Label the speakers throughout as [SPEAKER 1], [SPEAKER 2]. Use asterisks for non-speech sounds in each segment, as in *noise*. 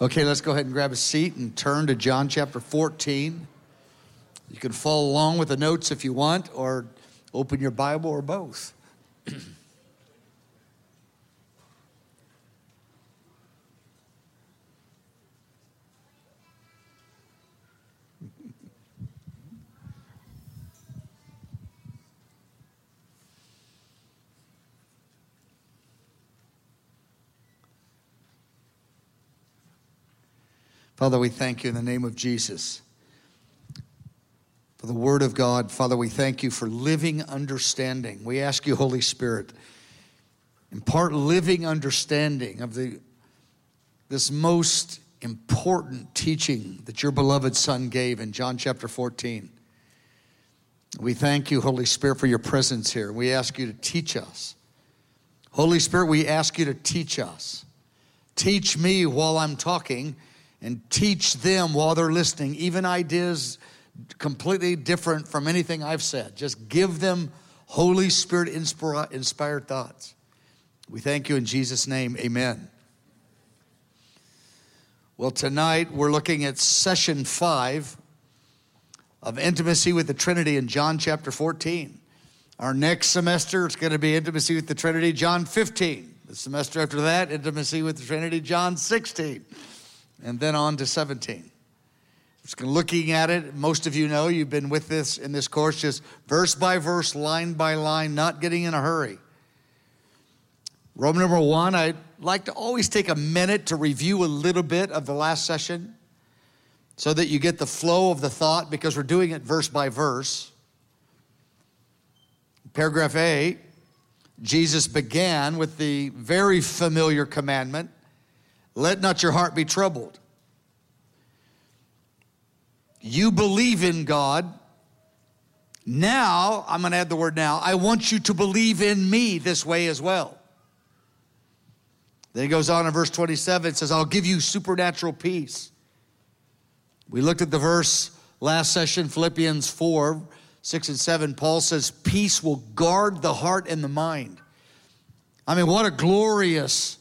[SPEAKER 1] Okay, let's go ahead and grab a seat and turn to John chapter 14. You can follow along with the notes if you want, or open your Bible, or both. *clears throat* Father, we thank you in the name of Jesus for the Word of God. Father, we thank you for living understanding. We ask you, Holy Spirit, impart living understanding of the, this most important teaching that your beloved Son gave in John chapter 14. We thank you, Holy Spirit, for your presence here. We ask you to teach us. Holy Spirit, we ask you to teach us. Teach me while I'm talking and teach them while they're listening, even ideas completely different from anything I've said. Just give them Holy Spirit inspired thoughts. We thank you in Jesus' name. Amen. Well, tonight we're looking at session five of intimacy with the Trinity in John chapter 14. Our next semester, it's going to be intimacy with the Trinity, John 15. The semester after that, intimacy with the Trinity, John 16 and then on to 17. Just looking at it, most of you know you've been with this in this course, just verse by verse, line by line, not getting in a hurry. Roman number one, I'd like to always take a minute to review a little bit of the last session so that you get the flow of the thought because we're doing it verse by verse. Paragraph A, Jesus began with the very familiar commandment let not your heart be troubled. You believe in God. Now, I'm going to add the word now, I want you to believe in me this way as well. Then he goes on in verse 27, it says, I'll give you supernatural peace. We looked at the verse last session, Philippians 4, 6 and 7. Paul says, Peace will guard the heart and the mind. I mean, what a glorious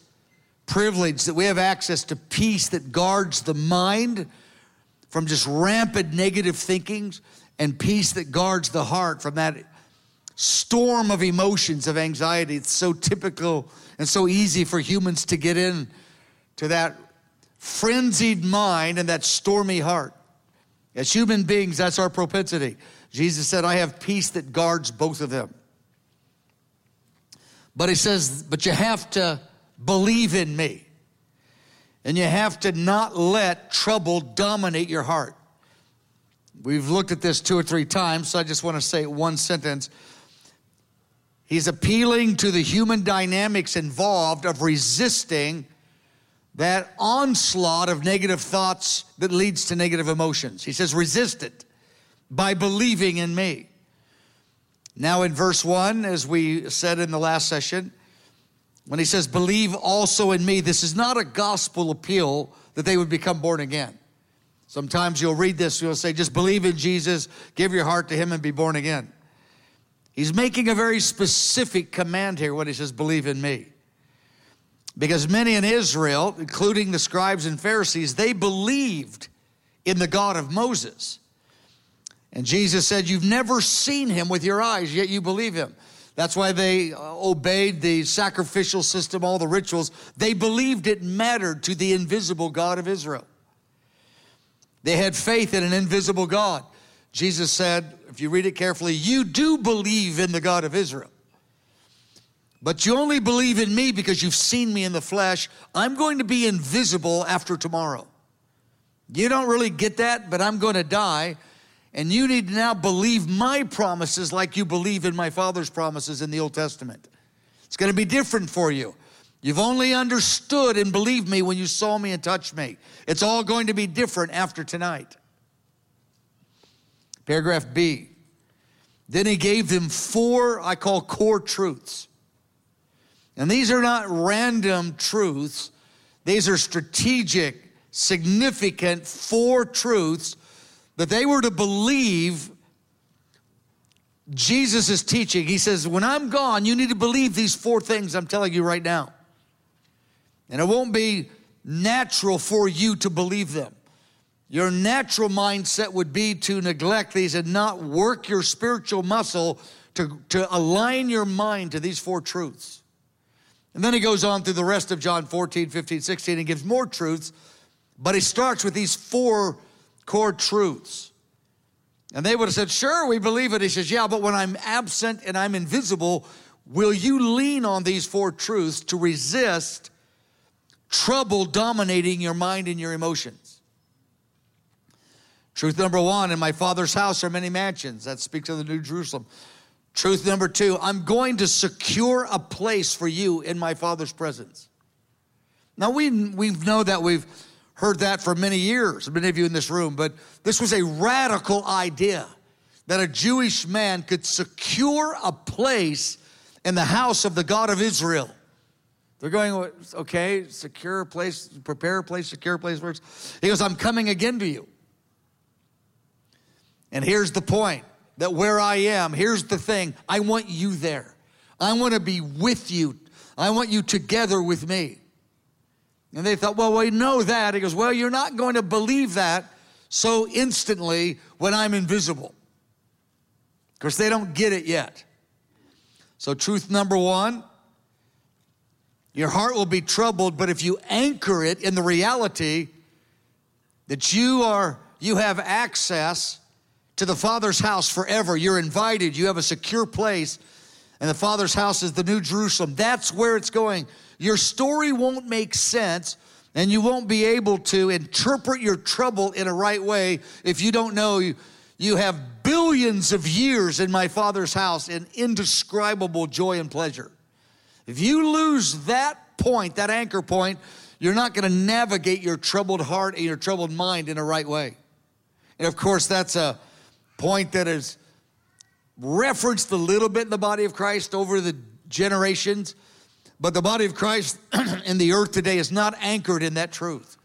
[SPEAKER 1] privilege that we have access to peace that guards the mind from just rampant negative thinkings and peace that guards the heart from that storm of emotions of anxiety. It's so typical and so easy for humans to get in to that frenzied mind and that stormy heart. As human beings, that's our propensity. Jesus said, I have peace that guards both of them. But he says, but you have to believe in me. And you have to not let trouble dominate your heart. We've looked at this two or three times, so I just want to say one sentence. He's appealing to the human dynamics involved of resisting that onslaught of negative thoughts that leads to negative emotions. He says, resist it by believing in me. Now, in verse 1, as we said in the last session, when he says, believe also in me, this is not a gospel appeal that they would become born again. Sometimes you'll read this, you'll say, just believe in Jesus, give your heart to him, and be born again. He's making a very specific command here when he says, believe in me. Because many in Israel, including the scribes and Pharisees, they believed in the God of Moses. And Jesus said, You've never seen him with your eyes, yet you believe him. That's why they uh, obeyed the sacrificial system, all the rituals. They believed it mattered to the invisible God of Israel. They had faith in an invisible God. Jesus said, if you read it carefully, you do believe in the God of Israel. But you only believe in me because you've seen me in the flesh. I'm going to be invisible after tomorrow. You don't really get that, but I'm going to die. And you need to now believe my promises like you believe in my Father's promises in the Old Testament. It's going to be different for you. You've only understood and believed me when you saw me and touched me. It's all going to be different after tonight. Paragraph B. Then he gave them four, I call core truths. And these are not random truths, these are strategic, significant four truths that they were to believe Jesus' teaching. He says, When I'm gone, you need to believe these four things I'm telling you right now. And it won't be natural for you to believe them. Your natural mindset would be to neglect these and not work your spiritual muscle to, to align your mind to these four truths. And then he goes on through the rest of John 14, 15, 16 and gives more truths, but he starts with these four core truths. And they would have said, Sure, we believe it. He says, Yeah, but when I'm absent and I'm invisible, will you lean on these four truths to resist trouble dominating your mind and your emotions? Truth number one, in my Father's house are many mansions. That speaks of the New Jerusalem. Truth number two, I'm going to secure a place for you in my Father's presence. Now, we, we know that we've heard that for many years, many of you in this room, but this was a radical idea that a Jewish man could secure a place in the house of the God of Israel. They're going, okay, secure a place, prepare a place, secure a place for us. He goes, I'm coming again to you. And here's the point that where I am, here's the thing I want you there. I want to be with you. I want you together with me. And they thought, well, we know that. He goes, well, you're not going to believe that so instantly when I'm invisible. Because they don't get it yet. So, truth number one your heart will be troubled, but if you anchor it in the reality that you are, you have access to the Father's house forever. You're invited, you have a secure place, and the Father's house is the New Jerusalem. That's where it's going. Your story won't make sense, and you won't be able to interpret your trouble in a right way if you don't know you, you have billions of years in my Father's house in indescribable joy and pleasure. If you lose that point, that anchor point, you're not going to navigate your troubled heart and your troubled mind in a right way. And of course, that's a point that is referenced a little bit in the body of Christ over the generations, but the body of Christ *clears throat* in the earth today is not anchored in that truth.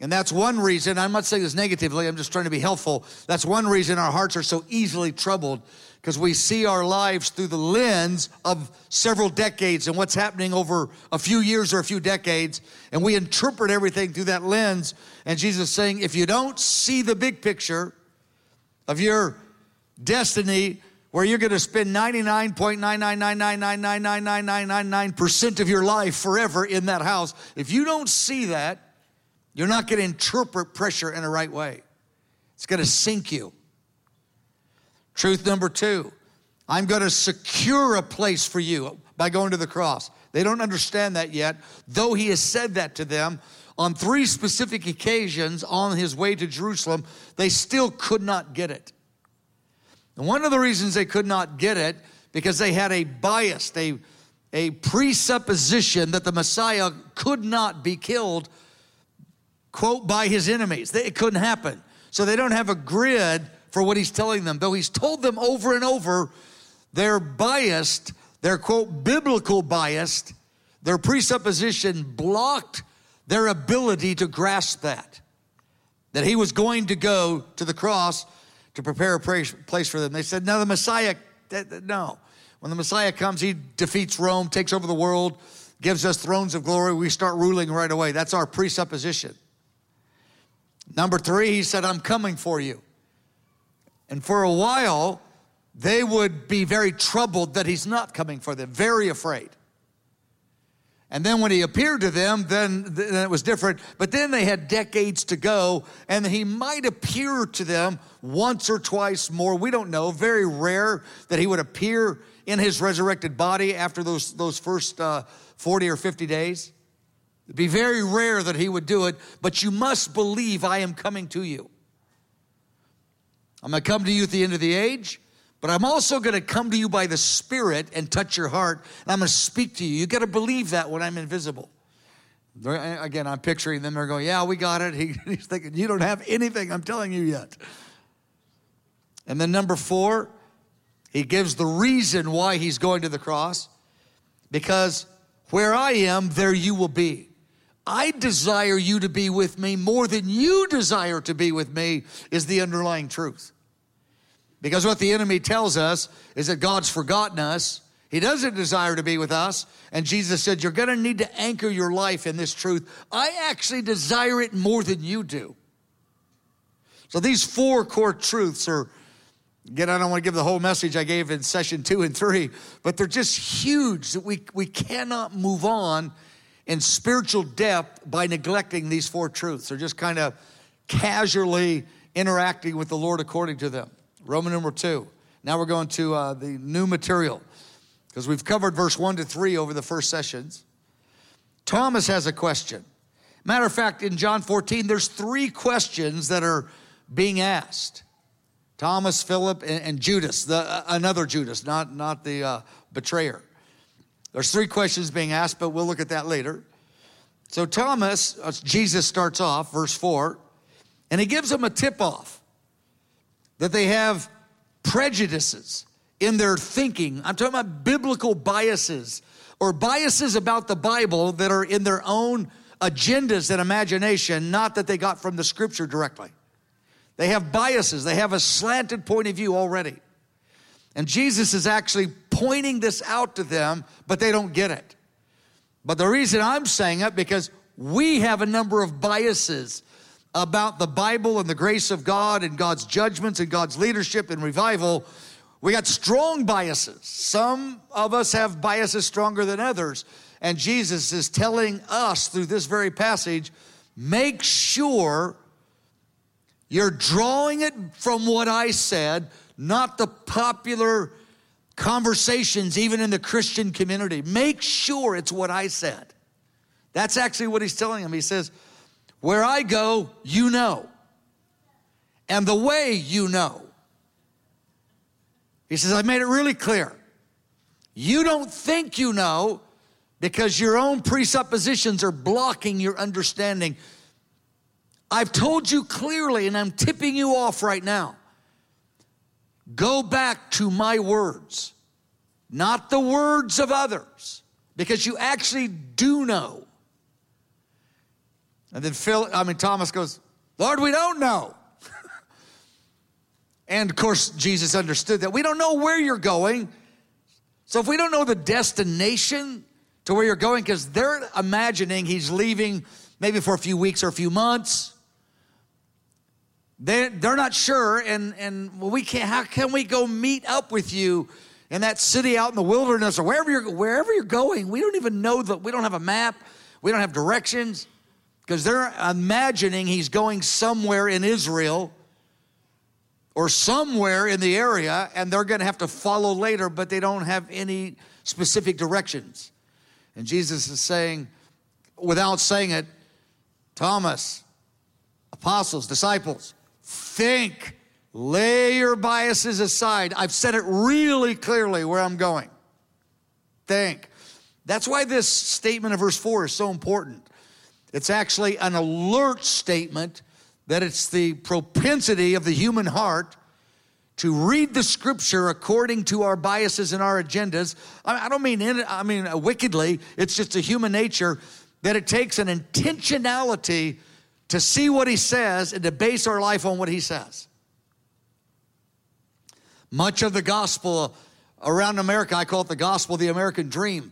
[SPEAKER 1] And that's one reason, I'm not saying this negatively, I'm just trying to be helpful. That's one reason our hearts are so easily troubled because we see our lives through the lens of several decades and what's happening over a few years or a few decades. And we interpret everything through that lens. And Jesus saying, if you don't see the big picture, of your destiny where you're going to spend 99.999999999% of your life forever in that house. If you don't see that, you're not going to interpret pressure in the right way. It's going to sink you. Truth number two, I'm going to secure a place for you by going to the cross. They don't understand that yet, though he has said that to them on three specific occasions on his way to Jerusalem, they still could not get it. And one of the reasons they could not get it, because they had a bias, a, a presupposition that the Messiah could not be killed, quote, by his enemies. It couldn't happen. So they don't have a grid for what he's telling them, though he's told them over and over they're biased, they're, quote, biblical biased, their presupposition blocked their ability to grasp that. That he was going to go to the cross to prepare a place for them. They said, No, the Messiah, no. When the Messiah comes, he defeats Rome, takes over the world, gives us thrones of glory. We start ruling right away. That's our presupposition. Number three, he said, I'm coming for you. And for a while, they would be very troubled that he's not coming for them, very afraid. And then when he appeared to them, then, then it was different. But then they had decades to go, and he might appear to them once or twice more. We don't know. Very rare that he would appear in his resurrected body after those, those first uh, 40 or 50 days. It'd be very rare that he would do it, but you must believe I am coming to you. I'm going to come to you at the end of the age. But I'm also going to come to you by the Spirit and touch your heart, and I'm going to speak to you. You got to believe that when I'm invisible. Again, I'm picturing them. They're going, "Yeah, we got it." *laughs* He, he's thinking, "You don't have anything. I'm telling you yet." And then number four, he gives the reason why he's going to the cross, because where I am, there you will be. I desire you to be with me more than you desire to be with me, is the underlying truth. Because what the enemy tells us is that God's forgotten us, He doesn't desire to be with us. And Jesus said, You're going to need to anchor your life in this truth. I actually desire it more than you do. So these four core truths are, again, I don't want to give the whole message I gave in session two and three, but they're just huge that we, we cannot move on in spiritual depth by neglecting these four truths. They're just kind of casually interacting with the Lord according to them. Roman number two. Now we're going to uh, the new material because we've covered verse 1 to 3 over the first sessions. Thomas has a question. Matter of fact, in John 14, there's three questions that are being asked. Thomas, Philip, and, and Judas, the, uh, another Judas, not, not the uh, betrayer. There's three questions being asked, but we'll look at that later. So Thomas, uh, Jesus starts off, verse 4, and he gives him a tip off that they have prejudices in their thinking. I'm talking about biblical biases or biases about the Bible that are in their own agendas and imagination, not that they got from the scripture directly. They have biases, they have a slanted point of view already. And Jesus is actually pointing this out to them, but they don't get it. But the reason I'm saying it because we have a number of biases about the Bible and the grace of God and God's judgments and God's leadership and revival we got strong biases. Some of us have biases stronger than others. And Jesus is telling us through this very passage make sure you're drawing it from what I said, not the popular conversations, even in the Christian community. Make sure it's what I said. That's actually what he's telling him. He says, Where I go, you know, and the way you know. He says, I made it really clear. You don't think you know because your own presuppositions are blocking your understanding. I've told you clearly, and I'm tipping you off right now. Go back to my words, not the words of others, because you actually do know. And then Phil, I mean, Thomas goes, Lord, we don't know. *laughs* And of course, Jesus understood that. We don't know where you're going. So if we don't know the destination to where you're going, because they're imagining he's leaving maybe for a few weeks or a few months. They're, not sure, and, and we can't, how can we go meet up with you in that city out in the wilderness or wherever you're, wherever you're going? We don't even know that, we don't have a map, we don't have directions, because they're imagining he's going somewhere in Israel or somewhere in the area, and they're going to have to follow later, but they don't have any specific directions. And Jesus is saying, without saying it, Thomas, apostles, disciples, think, lay your biases aside. I've said it really clearly where I'm going. Think. That's why this statement of verse 4 is so important. It's actually an alert statement that it's the propensity of the human heart to read the scripture according to our biases and our agendas. I don't mean in, I mean uh, wickedly. It's just a human nature that it takes an intentionality to see what he says and to base our life on what he says. Much of the gospel around America, I call it the gospel, the American dream.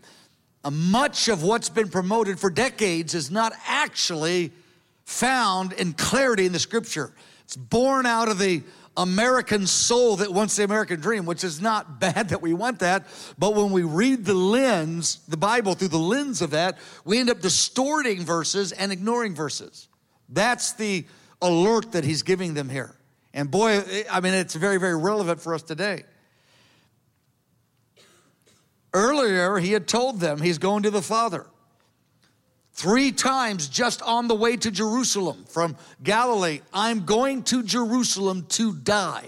[SPEAKER 1] Much of what's been promoted for decades is not actually found in clarity in the scripture. It's born out of the American soul that wants the American dream, which is not *laughs* bad that we want that. But when we read the lens, the Bible through the lens of that, we end up distorting verses and ignoring verses. That's the alert that he's giving them here. And boy, I mean, it's very, very relevant for us today. Earlier, he had told them he's going to the Father. Three times just on the way to Jerusalem from Galilee, I'm going to Jerusalem to die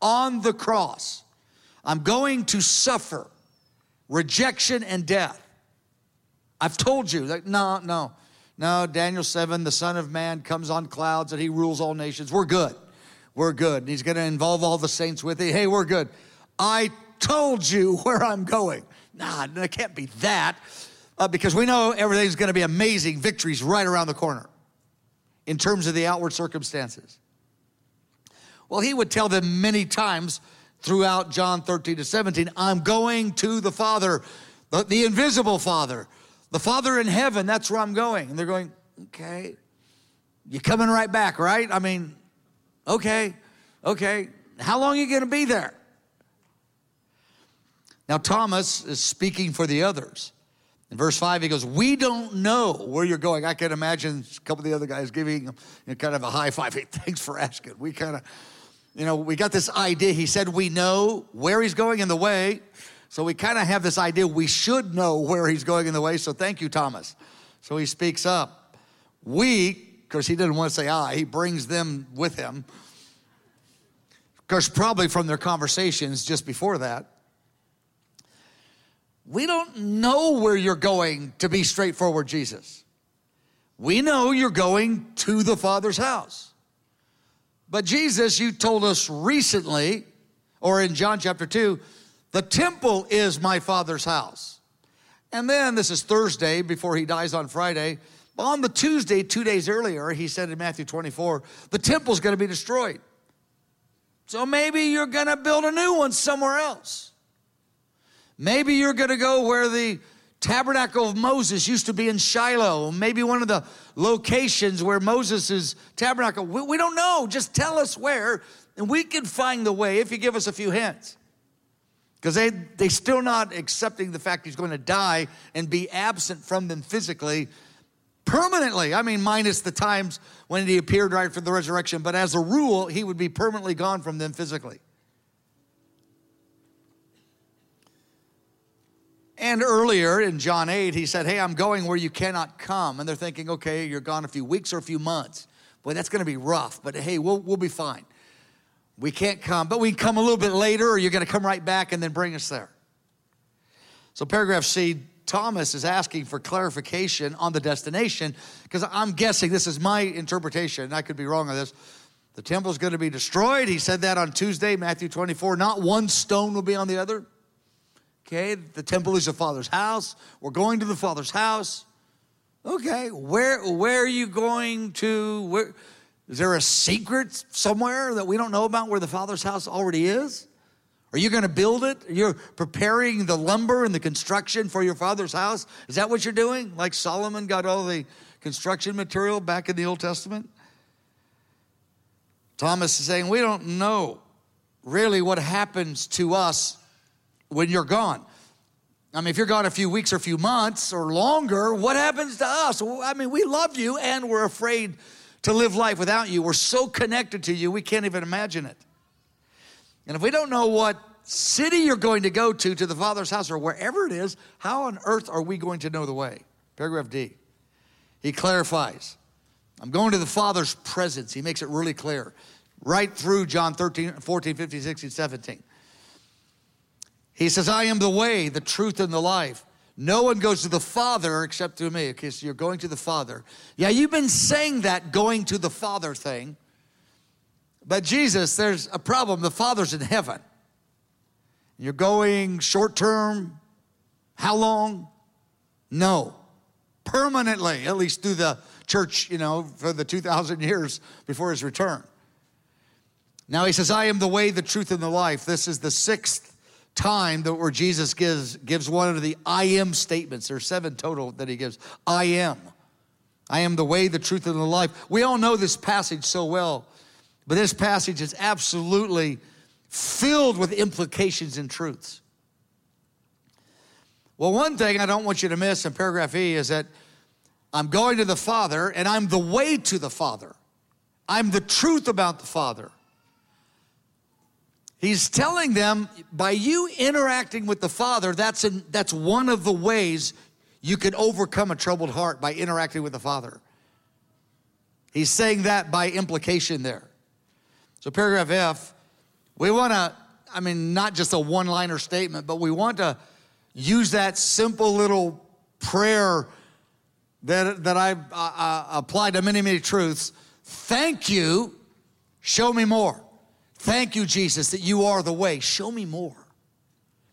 [SPEAKER 1] on the cross. I'm going to suffer rejection and death. I've told you that, no, no, no, Daniel 7, the Son of Man comes on clouds and he rules all nations. We're good. We're good. And He's going to involve all the saints with it. Hey, we're good. I told you *laughs* where I'm going. Nah, it can't be that uh, because we know everything's going to be amazing. Victory's right around the corner in terms of the outward circumstances. Well, he would tell them many times throughout John 13 to 17. I'm going to the Father, the, the invisible Father, the Father in heaven. That's where I'm going. And they're going, okay. You're coming right back, right? I mean, okay, okay. How long are you going to be there? Now, Thomas is speaking for the others. In verse 5, he goes, We don't know where you're going. I can imagine a couple of the other guys giving him you know, kind of a high five. *laughs* Hey, thanks for asking. We kind of, you know, we got this idea. He said we know where he's going in the way. So we kind of have this idea we should know where he's going in the way. So thank you, Thomas. So he speaks up. We, because he didn't want to say I, he brings them with him. Of course, probably from their conversations just before that. We don't know where you're going to be straightforward, Jesus. We know you're going to the Father's house. But Jesus, you told us recently, or in John chapter 2, the temple is my Father's house. And then this is Thursday before he dies on Friday. On the Tuesday, two days earlier, he said in Matthew 24, the temple's to be destroyed. So maybe you're to build a new one somewhere else. Maybe you're going to go where the tabernacle of Moses used to be in Shiloh, maybe one of the locations where Moses' tabernacle. We, we don't know. Just tell us where, and we can find the way if you give us a few hints. Because they, they're still not accepting the fact he's going to die and be absent from them physically permanently. I mean, minus the times when he appeared right for the resurrection, but as a rule, he would be permanently gone from them physically. And earlier in John 8, he said, Hey, I'm going where you cannot come. And they're thinking, okay, you're gone a few weeks or a few months. Boy, that's going to be rough, but hey, we'll, we'll be fine. We can't come, but we can come a little bit later, or you're going to come right back and then bring us there. So, paragraph C, Thomas is asking for clarification on the destination, because I'm guessing this is my interpretation, and I could be wrong on this. The temple's going to be destroyed. He said that on Tuesday, Matthew 24. Not one stone will be on the other. Okay, the temple is the Father's house. We're going to the Father's house. Okay, where where are you going to? Where is there a secret somewhere that we don't know about where the Father's house already is? Are you going to build it? You're preparing the lumber and the construction for your father's house? Is that what you're doing? Like Solomon got all the construction material back in the Old Testament? Thomas is saying, We don't know really what happens to us when you're gone. I mean, if you're gone a few weeks or a few months or longer, what happens to us? I mean, we love you and we're afraid to live life without you. We're so connected to you, we can't even imagine it. And if we don't know what city you're going to go to, to the Father's house or wherever it is, how on earth are we going to know the way? Paragraph D. He clarifies I'm going to the Father's presence. He makes it really clear. Right through John 13, 14, 15, 16, 17. He says, I am the way, the truth, and the life. No one goes to the Father except through me. Okay, so you're going to the Father. Yeah, you've been saying that going to the Father thing. But Jesus, there's a problem. The Father's in heaven. You're going short term. How long? No. Permanently, at least through the church, you know, for the 2,000 years before his return. Now he says, I am the way, the truth, and the life. This is the sixth time that where Jesus gives, gives one of the I am statements. There's seven total that he gives. I am. I am the way, the truth, and the life. We all know this passage so well, but this passage is absolutely filled with implications and truths. Well, one thing I don't want you to miss in paragraph E is that I'm going to the Father and I'm the way to the Father. I'm the truth about the Father. He's telling them by you interacting with the Father, that's, that's one of the ways you can overcome a troubled heart by interacting with the Father. He's saying that by implication there. So, paragraph F, we want to, I mean, not just a one liner statement, but we want to use that simple little prayer that, that uh, applied to many, many truths. Thank you, show me more. Thank you, Jesus, that you are the way. Show me more.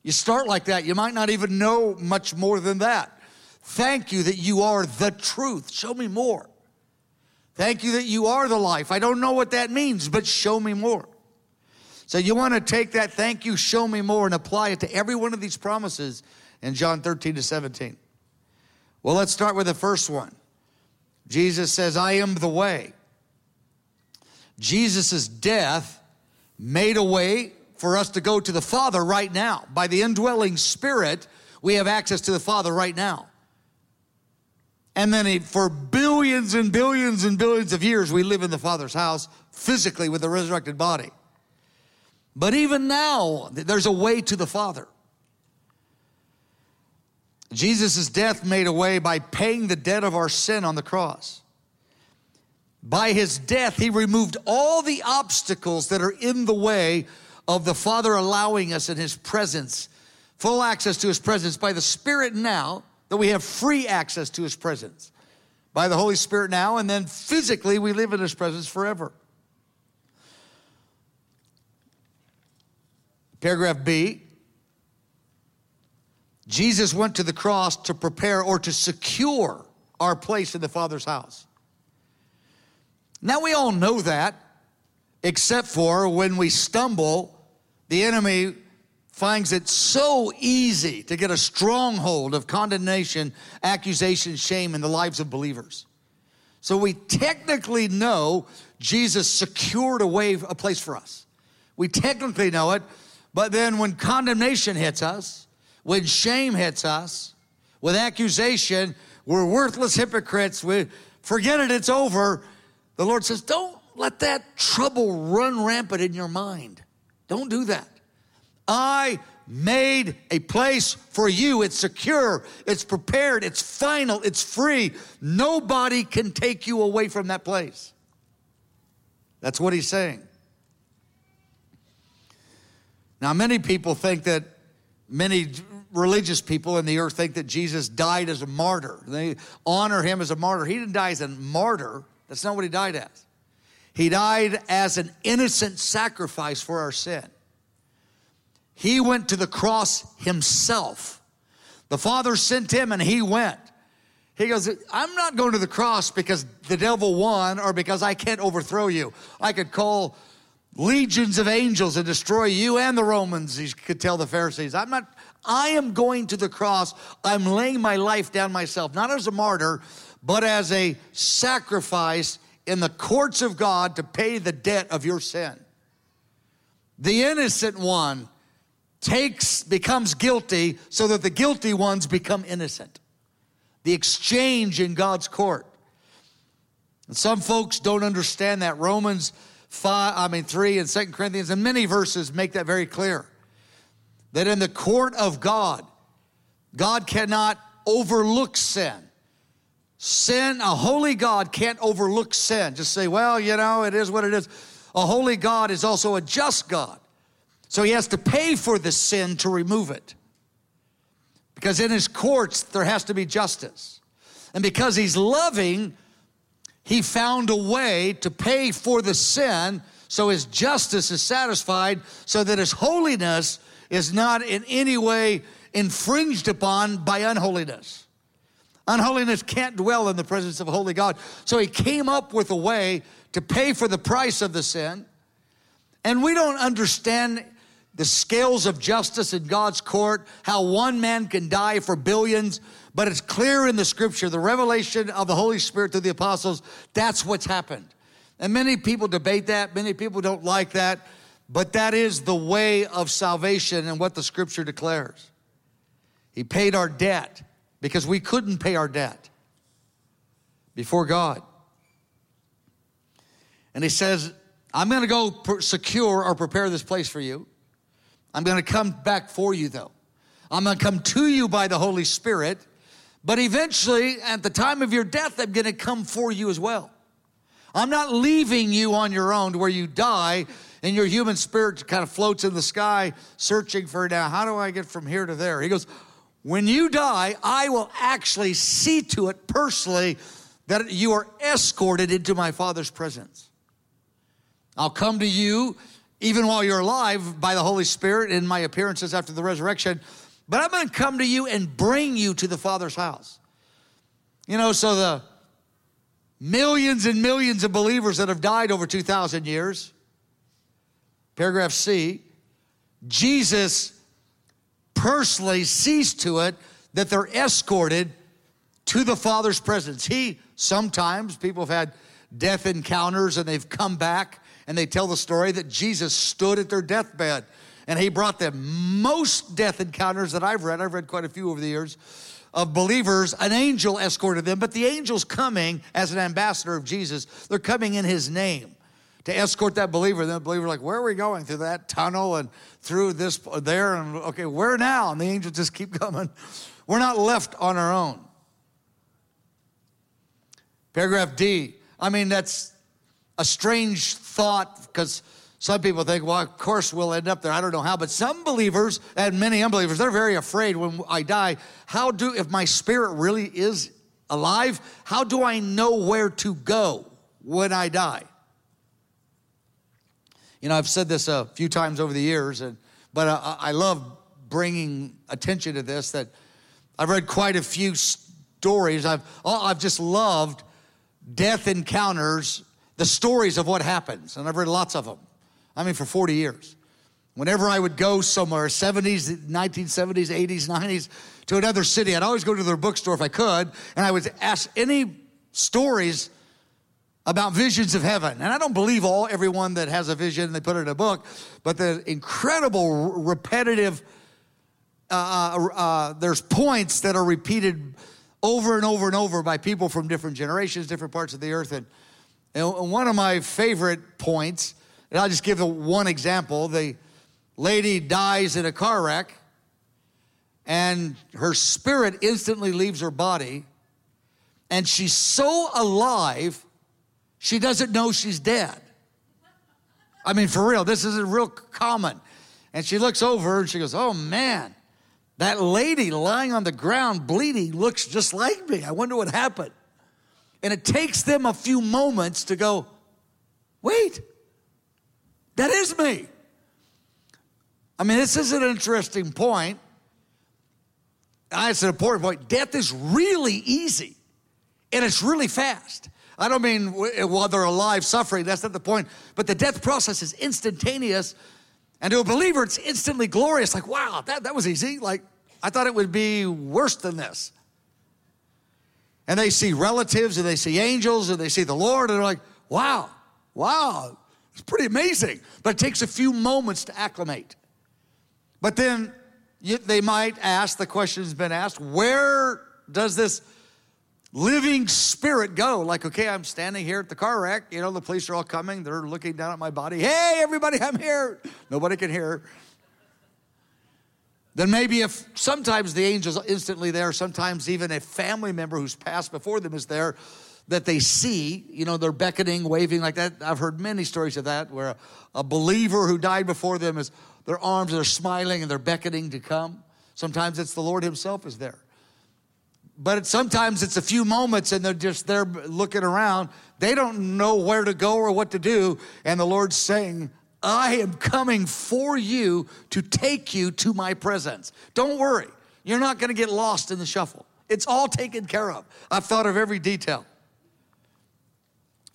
[SPEAKER 1] You start like that, you might not even know much more than that. Thank you that you are the truth. Show me more. Thank you that you are the life. I don't know what that means, but show me more. So you want to take that thank you, show me more, and apply it to every one of these promises in John 13 to 17. Well, let's start with the first one. Jesus says, I am the way. Jesus' death made a way for us to go to the Father right now. By the indwelling Spirit, we have access to the Father right now. And then he, for billions and billions and billions of years, we live in the Father's house physically with a resurrected body. But even now, there's a way to the Father. Jesus' death made a way by paying the debt of our sin on the cross. By his death, he removed all the obstacles that are in the way of the Father allowing us in his presence, full access to his presence by the Spirit now that we have free access to his presence by the Holy Spirit now, and then physically we live in his presence forever. Paragraph B Jesus went to the cross to prepare or to secure our place in the Father's house. Now we all know that, except for when we stumble, the enemy finds it so easy to get a stronghold of condemnation, accusation, shame in the lives of believers. So we technically know Jesus secured a way, a place for us. We technically know it, but then when condemnation hits us, when shame hits us, with accusation, we're worthless hypocrites. We forget it, it's over. The Lord says, Don't let that trouble run rampant in your mind. Don't do that. I made a place for you. It's secure, it's prepared, it's final, it's free. Nobody can take you away from that place. That's what he's saying. Now, many people think that, many religious people in the earth think that Jesus died as a martyr. They honor him as a martyr. He didn't die as a martyr, that's not what he died as. He died as an innocent sacrifice for our sin. He went to the cross himself. The Father sent him and he went. He goes, I'm not going to the cross because the devil won or because I can't overthrow you. I could call legions of angels and destroy you and the Romans, he could tell the Pharisees. I'm not, I am going to the cross. I'm laying my life down myself, not as a martyr, but as a sacrifice in the courts of God to pay the debt of your sin. The innocent one takes, becomes guilty so that the guilty ones become innocent. The exchange in God's court. And some folks don't understand that. Romans 5, I mean 3 and 2 Corinthians and many verses make that very clear. That in the court of God, God cannot overlook sin. Sin, a holy God can't overlook sin. Just say, well, you know, it is what it is. A holy God is also a just God. So he has to pay for the sin to remove it. Because in his courts, there has to be justice. And because he's loving, he found a way to pay for the sin so his justice is satisfied, so that his holiness is not in any way infringed upon by unholiness. Unholiness can't dwell in the presence of a holy God. So he came up with a way to pay for the price of the sin. And we don't understand the scales of justice in God's court, how one man can die for billions, but it's clear in the scripture, the revelation of the Holy Spirit to the apostles, that's what's happened. And many people debate that, many people don't like that, but that is the way of salvation and what the scripture declares. He paid our debt because we couldn't pay our debt before God. And he says, I'm going to go secure or prepare this place for you. I'm going to come back for you, though. I'm going to come to you by the Holy Spirit, but eventually, at the time of your death, I'm going to come for you as well. I'm not leaving you on your own to where you die and your human spirit kind of floats in the sky searching for now, how do I get from here to there? He goes, When you die, I will actually see to it personally that you are escorted into my Father's presence. I'll come to you even while you're alive by the Holy Spirit in my appearances after the resurrection. But I'm going to come to you and bring you to the Father's house. You know, so the millions and millions of believers that have died over 2,000 years, Paragraph C, Jesus personally sees to it that they're escorted to the Father's presence. He, sometimes, people have had death encounters and they've come back and they tell the story that Jesus stood at their deathbed and he brought them. Most death encounters that I've read, I've read quite a few over the years, of believers, an angel escorted them, but the angel's coming as an ambassador of Jesus. They're coming in his name to escort that believer. Then the believer, like, where are we going? Through that tunnel and through this, there, and okay, where now? And the angels just keep *laughs* coming. We're not left on our own. Paragraph D. I mean, that's a strange thought because some people think, well, of course we'll end up there. I don't know how. But some believers and many unbelievers, they're very afraid when I die. How do, if my spirit really is alive, how do I know where to go when I die? You know, I've said this a few times over the years, and, but I, I love bringing attention to this that I've read quite a few stories. I've, I've just loved death encounters, the stories of what happens, and I've read lots of them. I mean, for 40 years. Whenever I would go somewhere, 70s, 1970s, 80s, 90s, to another city, I'd always go to their bookstore if I could, and I would ask any stories about visions of heaven. And I don't believe all everyone that has a vision, they put it in a book, but the incredible repetitive, uh, uh, uh, there's points that are repeated over and over and over by people from different generations, different parts of the earth. And, and one of my favorite points, and I'll just give one example. The lady dies in a car wreck, and her spirit instantly leaves her body, and she's so alive, she doesn't know she's dead. I mean, for real, this is a real common. And she looks over and she goes, Oh man, that lady lying on the ground bleeding looks just like me. I wonder what happened. And it takes them a few moments to go, wait, that is me. I mean, this is an interesting point. It's an important point. Death is really easy and it's really fast. I don't mean uh, while they're alive suffering, that's not the point. But the death process is instantaneous and to a believer, it's instantly glorious. Like, wow, that, that was easy. Like, I thought it would be worse than this. And they see relatives and they see angels and they see the Lord and they're like, wow, wow, it's pretty amazing. But it takes a few moments to acclimate. But then you, they might ask, the question has been asked, where does this living spirit go? Like, okay, I'm standing here at the car wreck. You know, the police are all coming. They're looking down at my body. Hey, everybody, I'm here. Nobody can hear. Then maybe if sometimes the angel's instantly there, sometimes even a family member who's passed before them is there that they see, you know, they're beckoning, waving like that. I've heard many stories of that where a, a believer who died before them is their arms are smiling and they're beckoning to come. Sometimes it's the Lord Himself is there. But sometimes it's a few moments and they're just there looking around. They don't know where to go or what to do. And the Lord's saying, I am coming for you to take you to my presence. Don't worry. You're not going to get lost in the shuffle. It's all taken care of. I've thought of every detail.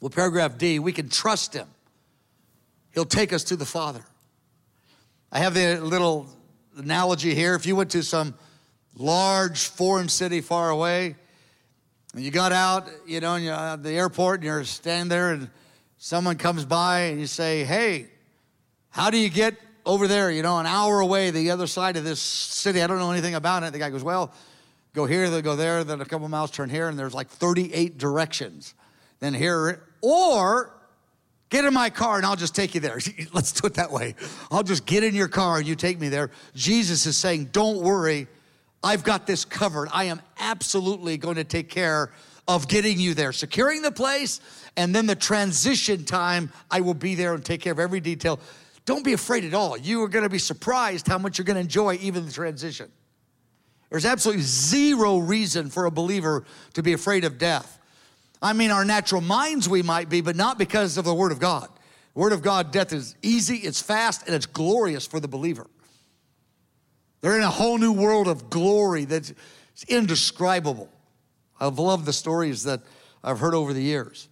[SPEAKER 1] Well, paragraph D, we can trust him. He'll take us to the Father. I have the little analogy here. If you went to some large foreign city far away, and you got out, you know, and you're at uh, the airport, and you're standing there, and someone comes by, and you say, Hey, how do you get over there, you know, an hour away, the other side of this city? I don't know anything about it. The guy goes, Well, go here, then go there, then a couple miles turn here, and there's like 38 directions. Then here, or get in my car and I'll just take you there. *laughs* Let's do it that way. I'll just get in your car and you take me there. Jesus is saying, Don't worry, I've got this covered. I am absolutely going to take care of getting you there, securing the place, and then the transition time, I will be there and take care of every detail. Don't be afraid at all. You are going to be surprised how much you're going to enjoy even the transition. There's absolutely zero reason for a believer to be afraid of death. I mean, our natural minds we might be, but not because of the Word of God. Word of God, death is easy, it's fast, and it's glorious for the believer. They're in a whole new world of glory that's indescribable. I've loved the stories that I've heard over the years.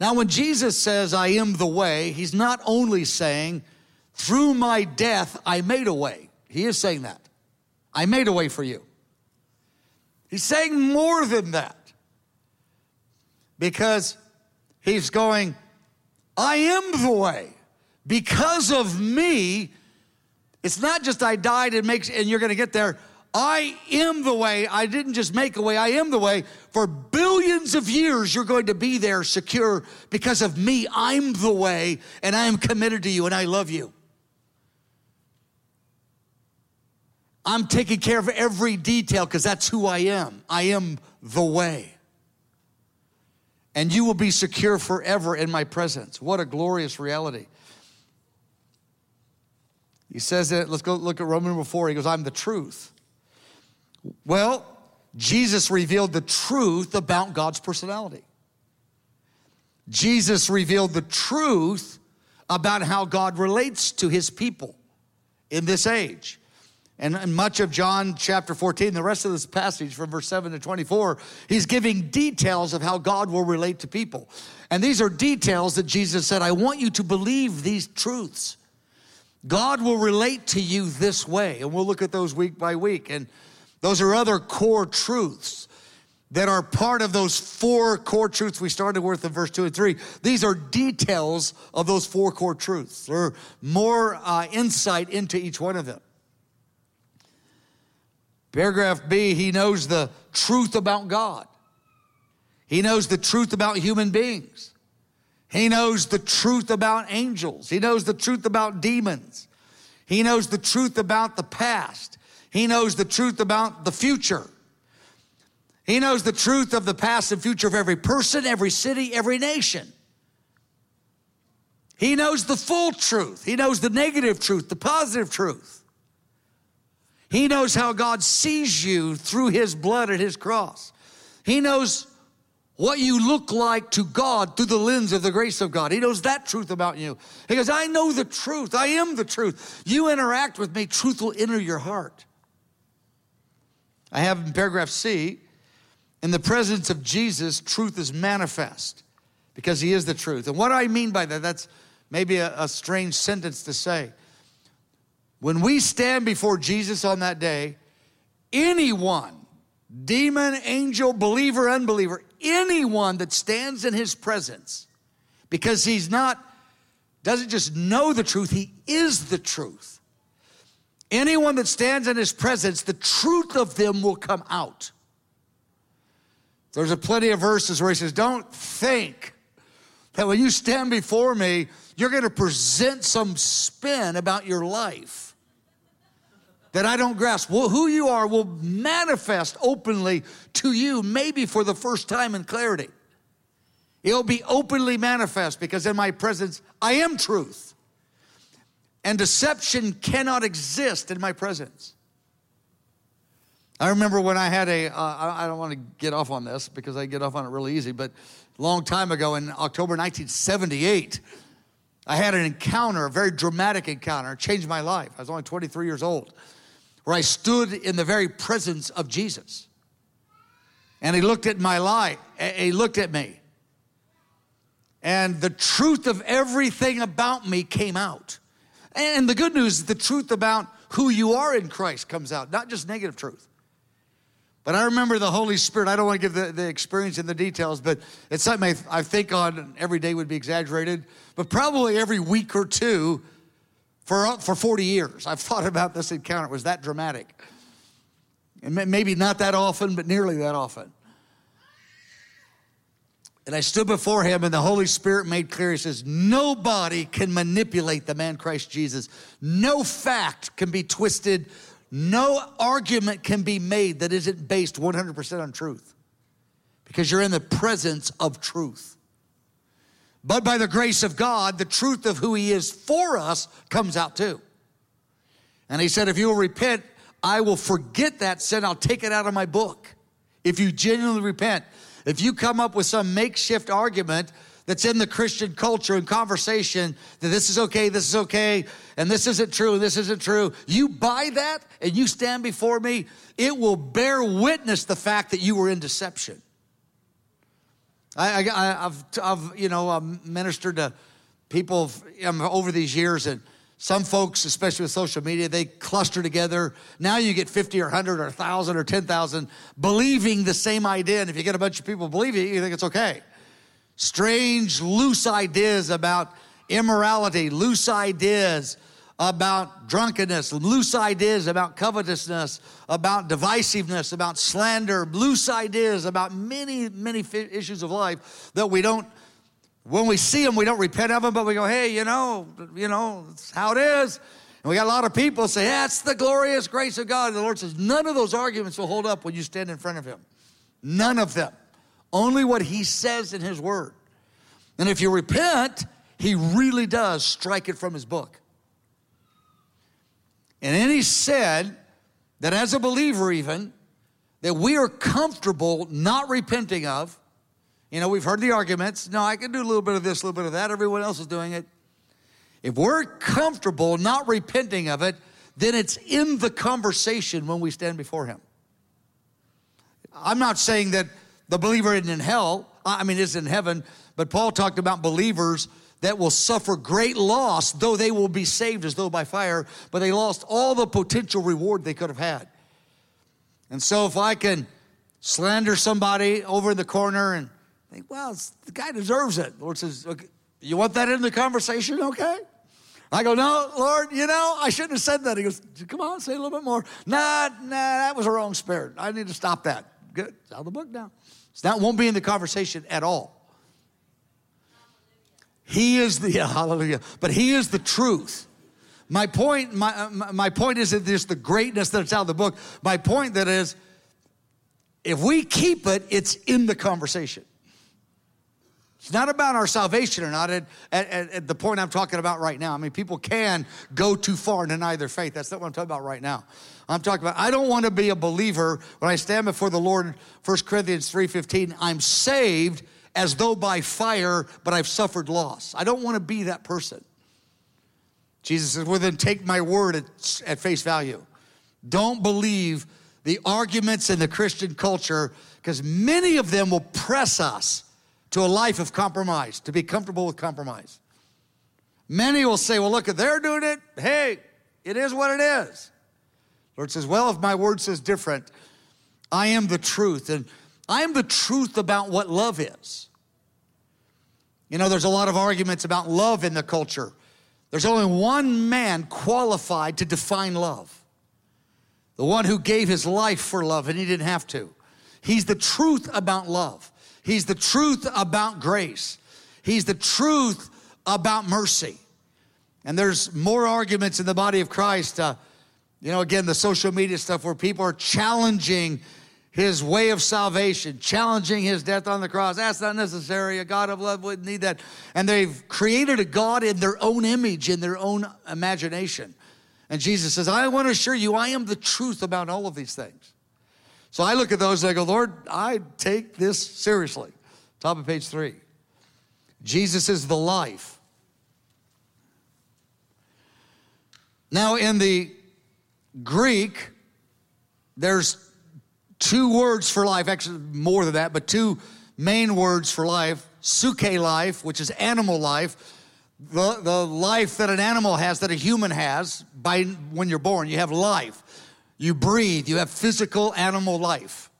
[SPEAKER 1] Now, when Jesus says, I am the way, he's not only saying, through my death, I made a way. He is saying that. I made a way for you. He's saying more than that because he's going, I am the way. Because of me, it's not just I died and makes and you're going to get there. I am the way. I didn't just make a way. I am the way. For billions of years, you're going to be there secure because of me. I'm the way, and I am committed to you, and I love you. I'm taking care of every detail because that's who I am. I am the way. And you will be secure forever in my presence. What a glorious reality. He says that, let's go look at Roman number four. He goes, I'm the truth. Well, Jesus revealed the truth about God's personality. Jesus revealed the truth about how God relates to his people in this age. And much of John chapter 14, the rest of this passage from verse 7 to 24, he's giving details of how God will relate to people. And these are details that Jesus said, I want you to believe these truths. God will relate to you this way. And we'll look at those week by week. And those are other core truths that are part of those four core truths we started with in verse 2 and 3. These are details of those four core truths. Are more uh, insight into each one of them. Paragraph B, he knows the truth about God. He knows the truth about human beings. He knows the truth about angels. He knows the truth about demons. He knows the truth about the past. He knows the truth about the future. He knows the truth of the past and future of every person, every city, every nation. He knows the full truth. He knows the negative truth, the positive truth. He knows how God sees you through his blood at his cross. He knows what you look like to God through the lens of the grace of God. He knows that truth about you. He goes, I know the truth. I am the truth. You interact with me, truth will enter your heart. I have in paragraph C, in the presence of Jesus, truth is manifest because he is the truth. And what I mean by that, that's maybe a, a strange sentence to say. When we stand before Jesus on that day, anyone, demon, angel, believer, unbeliever, anyone that stands in his presence, because he's not, doesn't just know the truth, he is the truth. Anyone that stands in his presence, the truth of them will come out. There's a plenty of verses where he says, Don't think that when you stand before me, you're going to present some spin about your life that I don't grasp. Well, who you are will manifest openly to you, maybe for the first time in clarity. It'll be openly manifest because in my presence, I am truth and deception cannot exist in my presence. I remember when I had a. Uh, I don't want to get off on this because I get off on it really easy, but a long time ago in October 1978, I had an encounter, a very dramatic encounter, changed my life. I was only 23 years old, where I stood in the very presence of Jesus. And he looked at my life, he looked at me. And the truth of everything about me came out. And the good news is the truth about who you are in Christ comes out, not just negative truth. But I remember the Holy Spirit. I don't want to give the, the experience and the details, but it's something I, I think on every day would be exaggerated, but probably every week or two for, uh, for 40 years. I've thought about this encounter. It was that dramatic. And maybe not that often, but nearly that often. And I stood before him, and the Holy Spirit made clear He says, Nobody can manipulate the man Christ Jesus. No fact can be twisted. No argument can be made that isn't based 100% on truth because you're in the presence of truth. But by the grace of God, the truth of who He is for us comes out too. And He said, If you will repent, I will forget that sin. I'll take it out of my book. If you genuinely repent, if you come up with some makeshift argument that's in the Christian culture and conversation that this is okay, this is okay, and this isn't true, and this isn't true, you buy that and you stand before me, it will bear witness the fact that you were in deception. I, have I've, you know, um, ministered to people um, over these years, and some folks, especially with social media, they cluster together. Now you get 50 or 100 or 1,000 or 10,000 believing the same idea. And if you get a bunch of people believing it, you think it's okay. Strange, loose ideas about immorality, loose ideas about drunkenness, loose ideas about covetousness, about divisiveness, about slander, loose ideas about many, many issues of life that we don't, when we see them, we don't repent of them, but we go, hey, you know, you know, it's how it is. And we got a lot of people say, that's the glorious grace of God. And the Lord says, none of those arguments will hold up when you stand in front of Him. None of them. Only what He says in His Word. And if you repent, He really does strike it from His book. And then he said that as a believer, even, that we are comfortable not repenting of. You know, we've heard the arguments. No, I can do a little bit of this, a little bit of that. Everyone else is doing it. If we're comfortable not repenting of it, then it's in the conversation when we stand before Him. I'm not saying that the believer isn't in hell, I mean, is in heaven, but Paul talked about believers that will suffer great loss, though they will be saved as though by fire, but they lost all the potential reward they could have had. And so if I can slander somebody over in the corner and think, well, the guy deserves it. The Lord says, okay, you want that in the conversation? Okay. I go, no, Lord, you know, I shouldn't have said that. He goes, come on, say a little bit more. Nah, nah, that was a wrong spirit. I need to stop that. Good. It's out of the book now. So that won't be in the conversation at all. He is the, *laughs* yeah, hallelujah, but He is the truth. My point, my, my point isn't just the greatness that's out of the book. My point that is, if we keep it, it's in the conversation. It's not about our salvation or not at, at, at, the point I'm talking about right now. I mean, people can go too far and deny their faith. That's not what I'm talking about right now. I'm talking about, I don't want to be a believer when I stand before the Lord, 1 Corinthians 3.15, I'm saved as though by fire, but I've suffered loss. I don't want to be that person. Jesus says, well, then take my word at, at face value. Don't believe the arguments in the Christian culture, because many of them will press us to a life of compromise, to be comfortable with compromise. Many will say, well, look, they're doing it, hey, it is what it is. Lord says, well, if my word says different, I am the truth. And I am the truth about what love is. You know, there's a lot of arguments about love in the culture. There's only one man qualified to define love the one who gave his life for love, and he didn't have to. He's the truth about love, he's the truth about grace, he's the truth about mercy. And there's more arguments in the body of Christ. Uh, you know, again, the social media stuff where people are challenging his way of salvation, challenging his death on the cross. That's not necessary. A God of love wouldn't need that. And they've created a God in their own image, in their own imagination. And Jesus says, I want to assure you, I am the truth about all of these things. So I look at those and I go, Lord, I take this seriously. Top of page three. Jesus is the life. Now, in the Greek, there's two words for life, actually more than that, but two main words for life psuche life, which is animal life. The, the life that an animal has, that a human has, by when you're born, you have life. You breathe, you have physical animal life.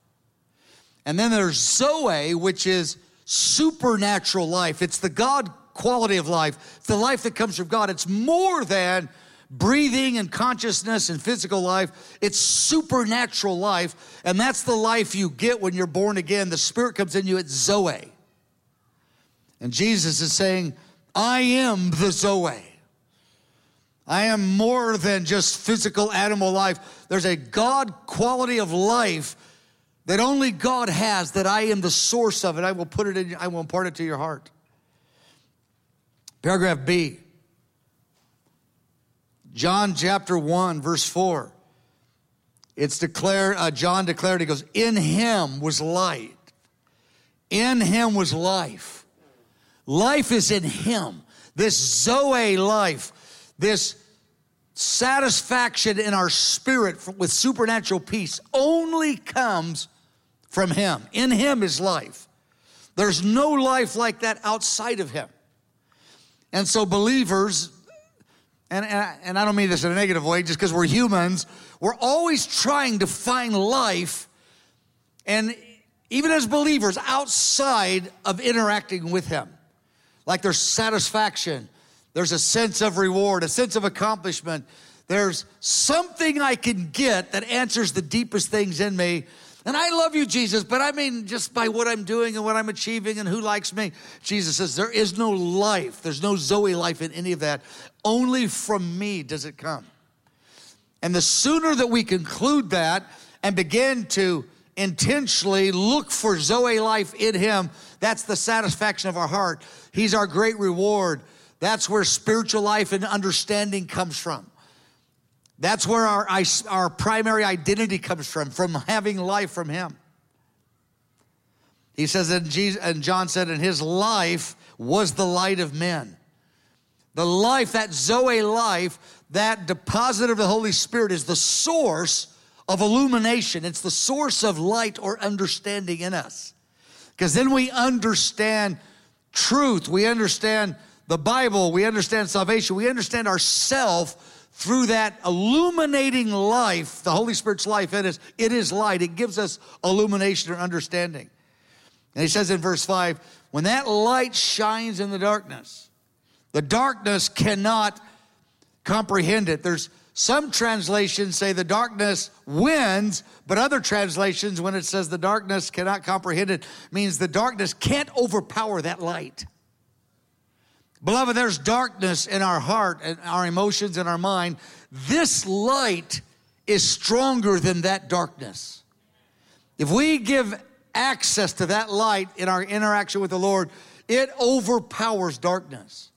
[SPEAKER 1] And then there's Zoe, which is supernatural life. It's the God quality of life, the life that comes from God. It's more than breathing and consciousness and physical life. It's supernatural life. And that's the life you get when you're born again. The Spirit comes in you, it's Zoe. And Jesus is saying, I am the Zoe. I am more than just physical animal life. There's a God quality of life that only God has that I am the source of it. I will put it in, I will impart it to your heart. Paragraph B. John chapter 1, verse 4. It's declared, uh, John declared, he goes, In him was light. In him was life. Life is in him. This Zoe life, this satisfaction in our spirit with supernatural peace only comes from him. In him is life. There's no life like that outside of Him. And so, believers, and, and, I, and I don't mean this in a negative way, just because we're humans, we're always trying to find life, and even as believers, outside of interacting with Him. Like there's satisfaction, there's a sense of reward, a sense of accomplishment. There's something I can get that answers the deepest things in me. And I love you, Jesus, but I mean, just by what I'm doing and what I'm achieving and who likes me. Jesus says, There is no life, there's no Zoe life in any of that. Only from me does it come. And the sooner that we conclude that and begin to intentionally look for Zoe life in Him, that's the satisfaction of our heart. He's our great reward. That's where spiritual life and understanding comes from. That's where our, our primary identity comes from, from having life from Him. He says, and, and John said, and his life was the light of men. The life, that Zoe life, that deposit of the Holy Spirit is the source of illumination. It's the source of light or understanding in us. Because then we understand truth, we understand the Bible, we understand salvation, we understand ourself through that illuminating life, the Holy Spirit's life in us. It is light, it gives us illumination or understanding. And he says in verse 5 when that light shines in the darkness, the darkness cannot comprehend it. There's some translations say the darkness wins, but other translations, when it says the darkness cannot comprehend it, means the darkness can't overpower that light. Beloved, there's darkness in our heart and our emotions and our mind. This light is stronger than that darkness. If we give access to that light in our interaction with the Lord, it overpowers darkness.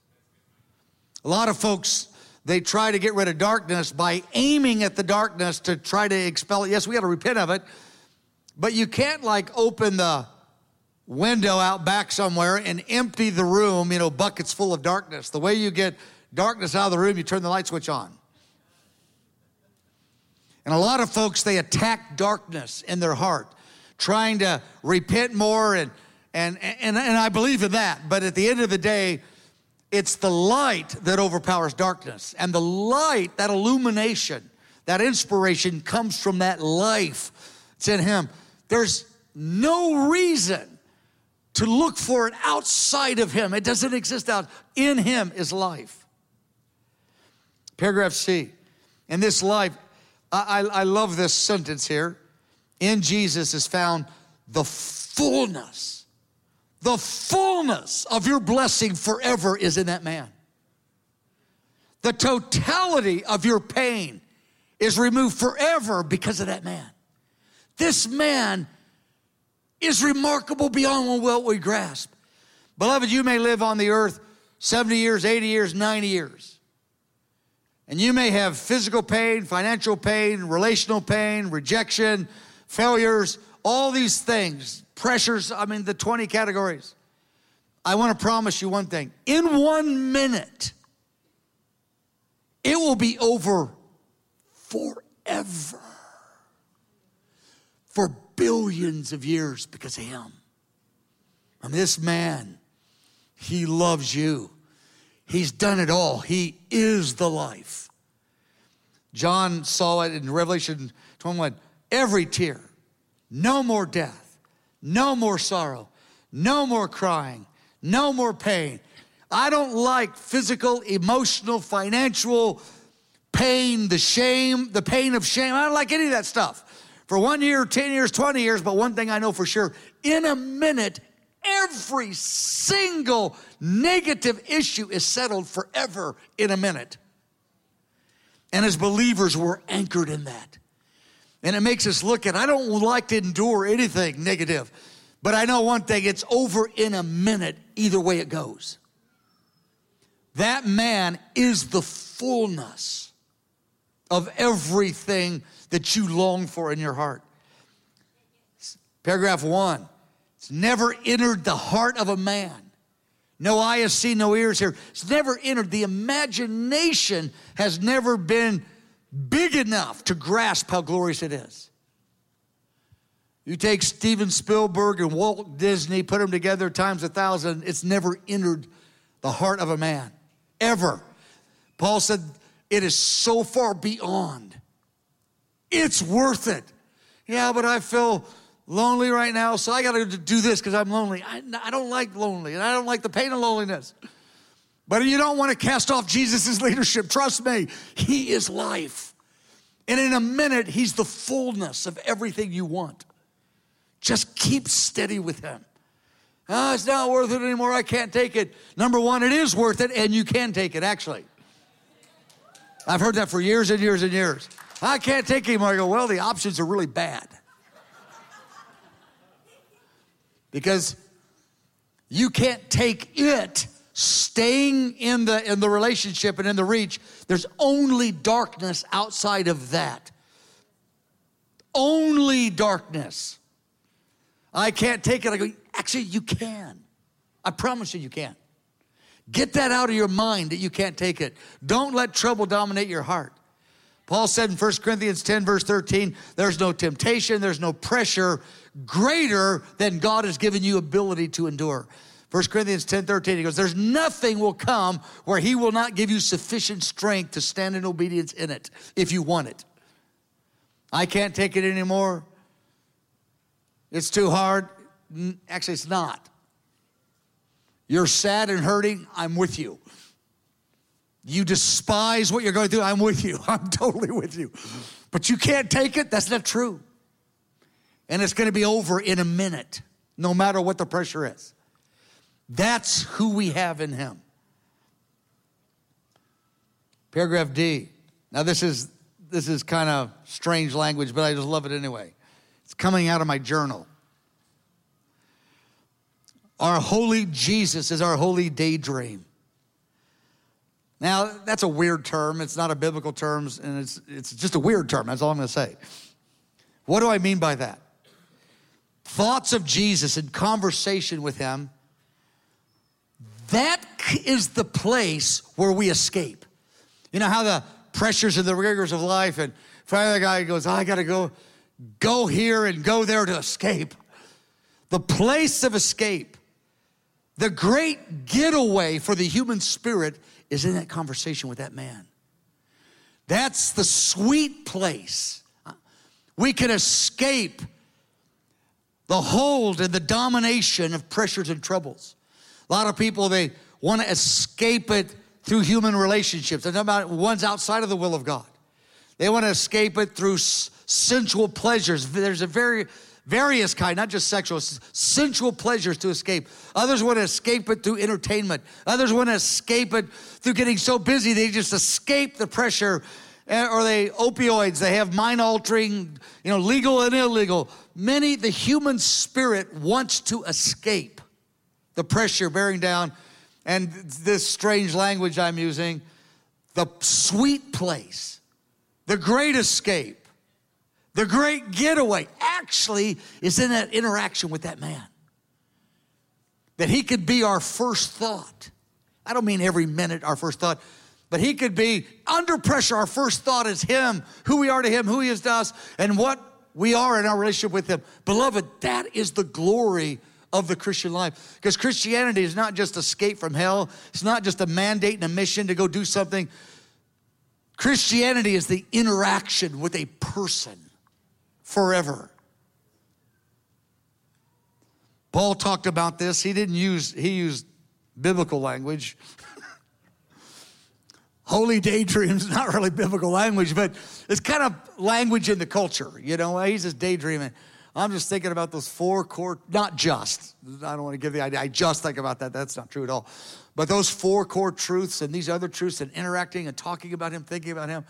[SPEAKER 1] A lot of folks they try to get rid of darkness by aiming at the darkness to try to expel it. Yes, we got to repent of it, but you can't like open the window out back somewhere and empty the room, you know, buckets full of darkness. The way you get darkness out of the room, you turn the light switch on. And a lot of folks, they attack darkness in their heart, trying to repent more, and, and, and, and I believe in that. But at the end of the day, it's the light that overpowers darkness. And the light, that illumination, that inspiration comes from that life. It's in Him. There's no reason to look for it outside of Him. It doesn't exist out. In Him is life. Paragraph C. In this life, I, I, I love this sentence here. In Jesus is found the fullness the fullness of your blessing forever is in that man. The totality of your pain is removed forever because of that man. This man is remarkable beyond what we grasp. Beloved, you may live on the earth 70 years, 80 years, 90 years. And you may have physical pain, financial pain, relational pain, rejection, failures, all these things pressures, I mean, the 20 categories. I want to promise you one thing in one minute, it will be over forever for billions of years because of him. And this man, he loves you. He's done it all. He is the life. John saw it in Revelation 21 every tear, no more death no more sorrow, no more crying, no more pain. I don't like physical, emotional, financial pain, the shame, the pain of shame. I don't like any of that stuff. For one year, 10 years, 20 years, but one thing I know for sure in a minute, every single negative issue is settled forever in a minute. And as believers, we're anchored in that. And it makes us look at, I don't like to endure anything negative, but I know one thing it's over in a minute, either way it goes. That man is the fullness of everything that you long for in your heart. Paragraph one, it's never entered the heart of a man. No eye has seen, no ears here. It's never entered. The imagination has never been big enough to grasp how glorious it is. You take Steven Spielberg and Walt Disney, put them together times a thousand, it's never entered the heart of a man, ever. Paul said, it is so far beyond. It's worth it. Yeah, but I feel lonely right now, so I got to do this because I'm lonely. I, I don't like lonely, and I don't like the pain of loneliness. But you don't want to cast off Jesus' leadership. Trust me, He is life. And in a minute, He's the fullness of everything you want. Just keep steady with Him. Oh, it's not worth it anymore. I can't take it. Number one, it is worth it, and you can take it, actually. I've heard that for years and years and years. I can't take it anymore. I go, well, the options are really bad. Because you can't take it staying in the in the relationship and in the reach there's only darkness outside of that. Only darkness. I can't take it. I go actually you can. I promise you you can. Get that out of your mind that you can't take it. Don't let trouble dominate your heart. Paul said in 1 corinthians 10 verse 13 there's no temptation there's no pressure greater than god has given you ability to endure 1 Corinthians 10 13, he goes, There's nothing will come where he will not give you sufficient strength to stand in obedience in it if you want it. I can't take it anymore. It's too hard. Actually, it's not. You're sad and hurting, I'm with you. You despise what you're going through, I'm with you. *laughs* I'm totally with you. But you can't take it, that's not true. And it's going to be over in a minute, no matter what the pressure is. That's who we have in him. Paragraph D. Now this is this is kind of strange language, but I just love it anyway. It's coming out of my journal. Our holy Jesus is our holy daydream. Now, that's a weird term. It's not a biblical term, and it's, it's just a weird term. That's all I'm going to say. What do I mean by that? Thoughts of Jesus in conversation with him that is the place where we escape. You know how the pressures and the rigors of life, and finally the guy goes, I gotta go, go here and go there to escape. The place of escape, the great getaway for the human spirit is in that conversation with that man. That's the sweet place. We can escape the hold and the domination of pressures and troubles. A lot of people, they want to escape it through human relationships. They're talking about ones outside of the will of God. They want to escape it through sensual pleasures. There's a very various kind, not just sexual, sensual pleasures to escape. Others want to escape it through entertainment. Others want to escape it through getting so busy they just escape the pressure eh, or they opioids, they have mind altering, you know, legal and illegal. Many, the human spirit wants to escape the pressure bearing down, and this strange language I'm using, the sweet place, the great escape, the great getaway actually is in that interaction with that man. That he could be our first thought. I don't mean every minute our first thought, but he could be under pressure. Our first thought is him, who we are to him, who he is to us, and what we are in our relationship with him. Beloved, that is the glory of the Christian life. Because Christianity is not just escape from hell, it's not just a mandate and a mission to go do something. Christianity is the interaction with a person forever. Paul talked about this. He didn't use, he used biblical language. *laughs* Holy daydreams, *laughs* not really biblical language, but it's kind of language in the culture. You know, he's just daydreaming. I'm just thinking about those four core, not just, I don't want to give the idea, I just think about that. That's not true at all. But those four core truths and these other truths and interacting and talking about Him, thinking about Him,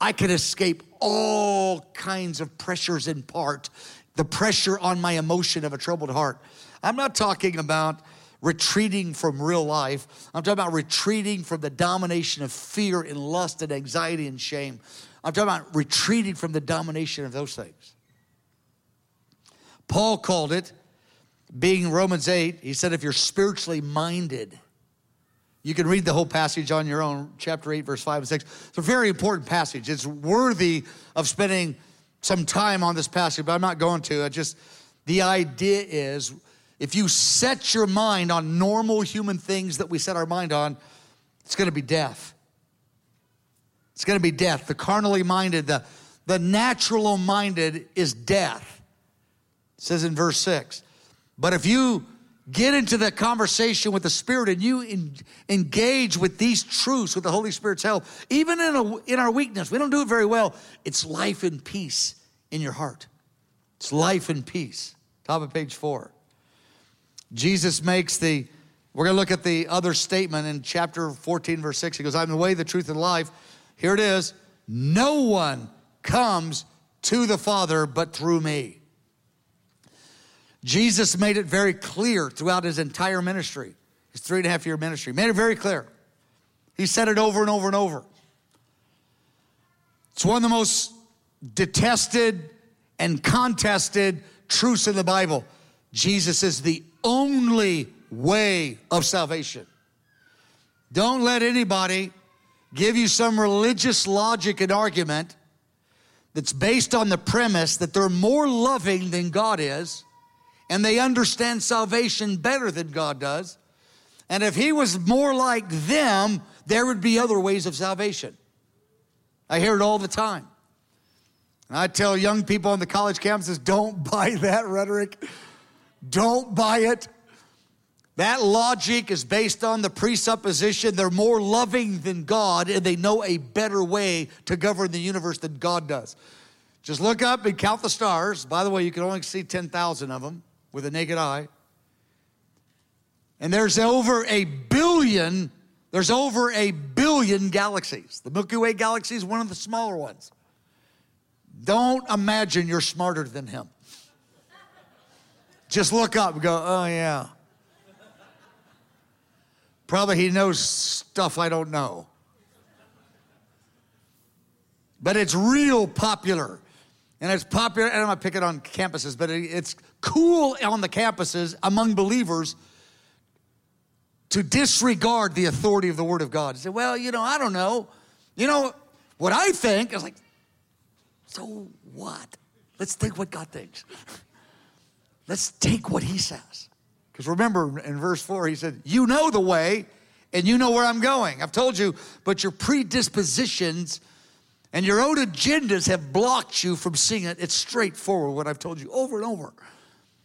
[SPEAKER 1] I can escape all kinds of pressures in part, the pressure on my emotion of a troubled heart. I'm not talking about retreating from real life. I'm talking about retreating from the domination of fear and lust and anxiety and shame. I'm talking about retreating from the domination of those things. Paul called it, being Romans 8, he said, if you're spiritually minded, you can read the whole passage on your own, chapter 8, verse 5 and 6. It's a very important passage. It's worthy of spending some time on this passage, but I'm not going to. I just, the idea is if you set your mind on normal human things that we set our mind on, it's going to be death. It's going to be death. The carnally minded, the, the natural minded is death. It says in verse 6. But if you get into the conversation with the Spirit and you in, engage with these truths with the Holy Spirit's help, even in, a, in our weakness, we don't do it very well, it's life and peace in your heart. It's life and peace. Top of page four. Jesus makes the, we're going to look at the other statement in chapter 14, verse 6. He goes, I'm the way, the truth, and life. Here it is. No one comes to the Father but through me. Jesus made it very clear throughout his entire ministry, his three and a half year ministry, made it very clear. He said it over and over and over. It's one of the most detested and contested truths in the Bible. Jesus is the only way of salvation. Don't let anybody give you some religious logic and argument that's based on the premise that they're more loving than God is and they understand salvation better than God does. And if He was more like them, there would be other ways of salvation. I hear it all the time. And I tell young people on the college campuses don't *laughs* buy that rhetoric. Don't buy it. That logic is based on the presupposition they're more loving than God and they know a better way to govern the universe than God does. Just look up and count the stars. By the way, you can only see 10,000 of them with a naked eye. And there's over a billion, there's over a billion galaxies. The Milky Way galaxy is one of the smaller ones. Don't imagine you're smarter than him. Just look up and go, oh, yeah. Probably he knows stuff I don't know. But it's real popular. And it's popular, and I'm not picking on campuses, but it's cool on the campuses among believers to disregard the authority of the Word of God. Say, well, you know, I don't know. You know, what I think is like, so what? Let's think what God thinks. *laughs* Let's take what He says. Because remember in verse 4, He said, You know the way and you know where I'm going. I've told you, but your predispositions and your own agendas have blocked you from seeing it. It's straightforward what I've told you over and over.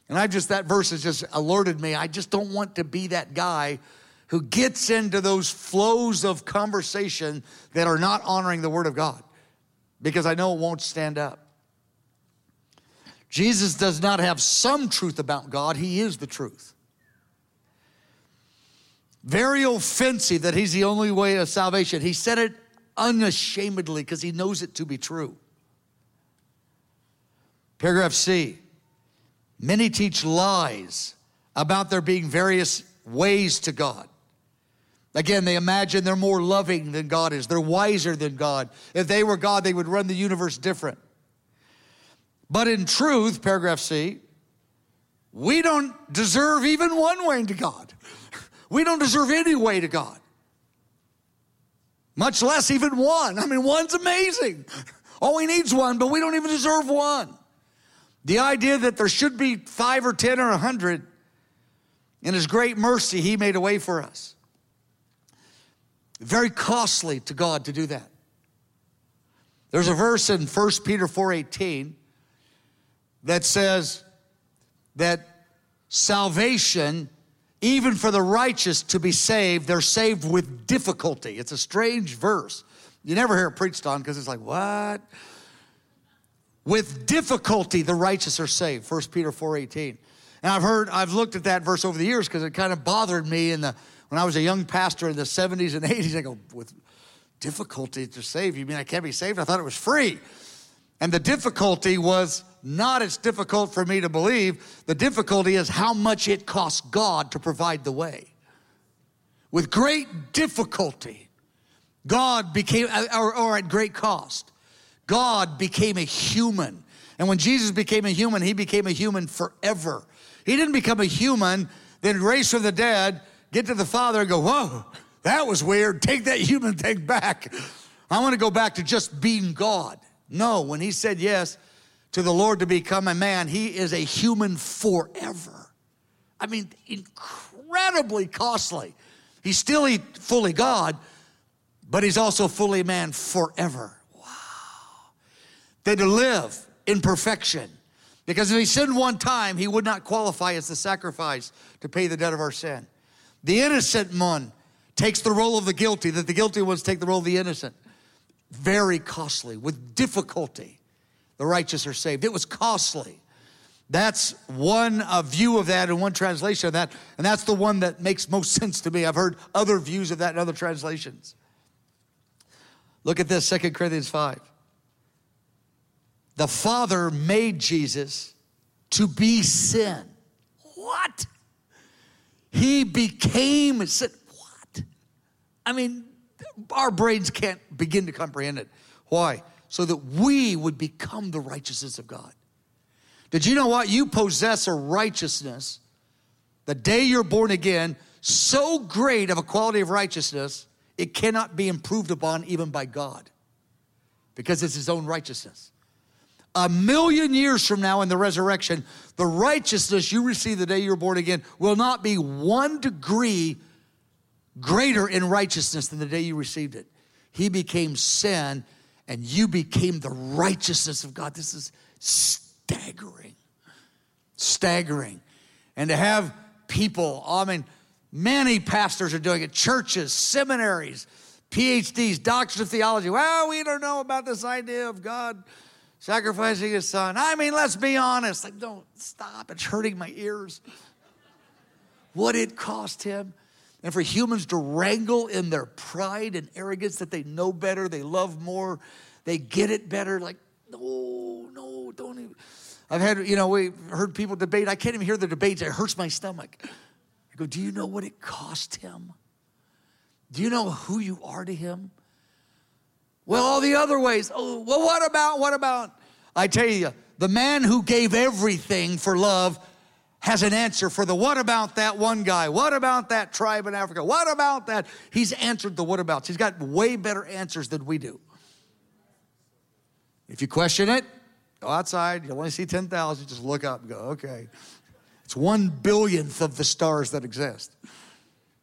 [SPEAKER 1] And I just, that verse has just alerted me. I just don't want to be that guy who gets into those flows of conversation that are not honoring the Word of God because I know it won't stand up. Jesus does not have some truth about God, He is the truth. Very offensive that He's the only way of salvation. He said it unashamedly because He knows it to be true. Paragraph C Many teach lies about there being various ways to God. Again, they imagine they're more loving than God is. They're wiser than God. If they were God, they would run the universe different. But in truth, paragraph C, we don't deserve even one way to God. We don't deserve any way to God, much less even one. I mean, one's amazing. All we need's one, but we don't even deserve one. The idea that there should be five or 10 or a hundred, in His great mercy, He made a way for us. Very costly to God to do that. There's a verse in 1 Peter 4:18 that says that salvation, even for the righteous to be saved, they're saved with difficulty. It's a strange verse. You never hear it preached on because it's like, what? With difficulty, the righteous are saved. 1 Peter 4.18. And I've heard, I've looked at that verse over the years because it kind of bothered me in the, when I was a young pastor in the 70s and 80s. I go, with difficulty to save, you mean I can't be saved? I thought it was free. And the difficulty was not it's difficult for me to believe. The difficulty is how much it costs God to provide the way. With great difficulty, God became, or, or at great cost. God became a human. And when Jesus became a human, he became a human forever. He didn't become a human, then raise from the dead, get to the Father and go, whoa, that was weird. Take that human thing back. I want to go back to just being God. No, when he said yes, to the Lord to become a man, he is a human forever. I mean, incredibly costly. He's still fully God, but he's also fully man forever. Then to live in perfection. Because if he sinned one time, he would not qualify as the sacrifice to pay the debt of our sin. The innocent one takes the role of the guilty, that the guilty ones take the role of the innocent. Very costly, with difficulty, the righteous are saved. It was costly. That's one uh, view of that and one translation of that, and that's the one that makes most *laughs* sense to me. I've heard other views of that in other translations. Look at this, 2 Corinthians 5. The Father made Jesus to be sin. What? He became sin. What? I mean, our brains can't begin to comprehend it. Why? So that we would become the righteousness of God. Did you know what? You possess a righteousness the day you're born again, so great of a quality of righteousness, it cannot be improved upon even by God because it's His own righteousness. A million years from now in the resurrection, the righteousness you receive the day you're born again will not be one degree greater in righteousness than the day you received it. He became sin and you became the righteousness of God. This is staggering. Staggering. And to have people, I mean, many pastors are doing it, churches, seminaries, PhDs, doctors of theology. Well, we don't know about this idea of God sacrificing his son. I mean, let's be honest. Like, don't stop. It's hurting my ears. What it cost him and for humans to wrangle in their pride and arrogance that they know better, they love more, they get it better. Like, no, no, don't even. I've had, you know, we heard people debate. I can't even hear the debates. It hurts my stomach. I go, do you know what it cost him? Do you know who you are to him? Well, all the other ways. Oh, well, what about, what about? I tell you, the man who gave everything for love has an answer for the what about that one guy? What about that tribe in Africa? What about that? He's answered the what abouts. He's got way better answers than we do. If you question it, go outside. You'll only see 10,000. Just look up and go, okay. It's one billionth of the stars that exist.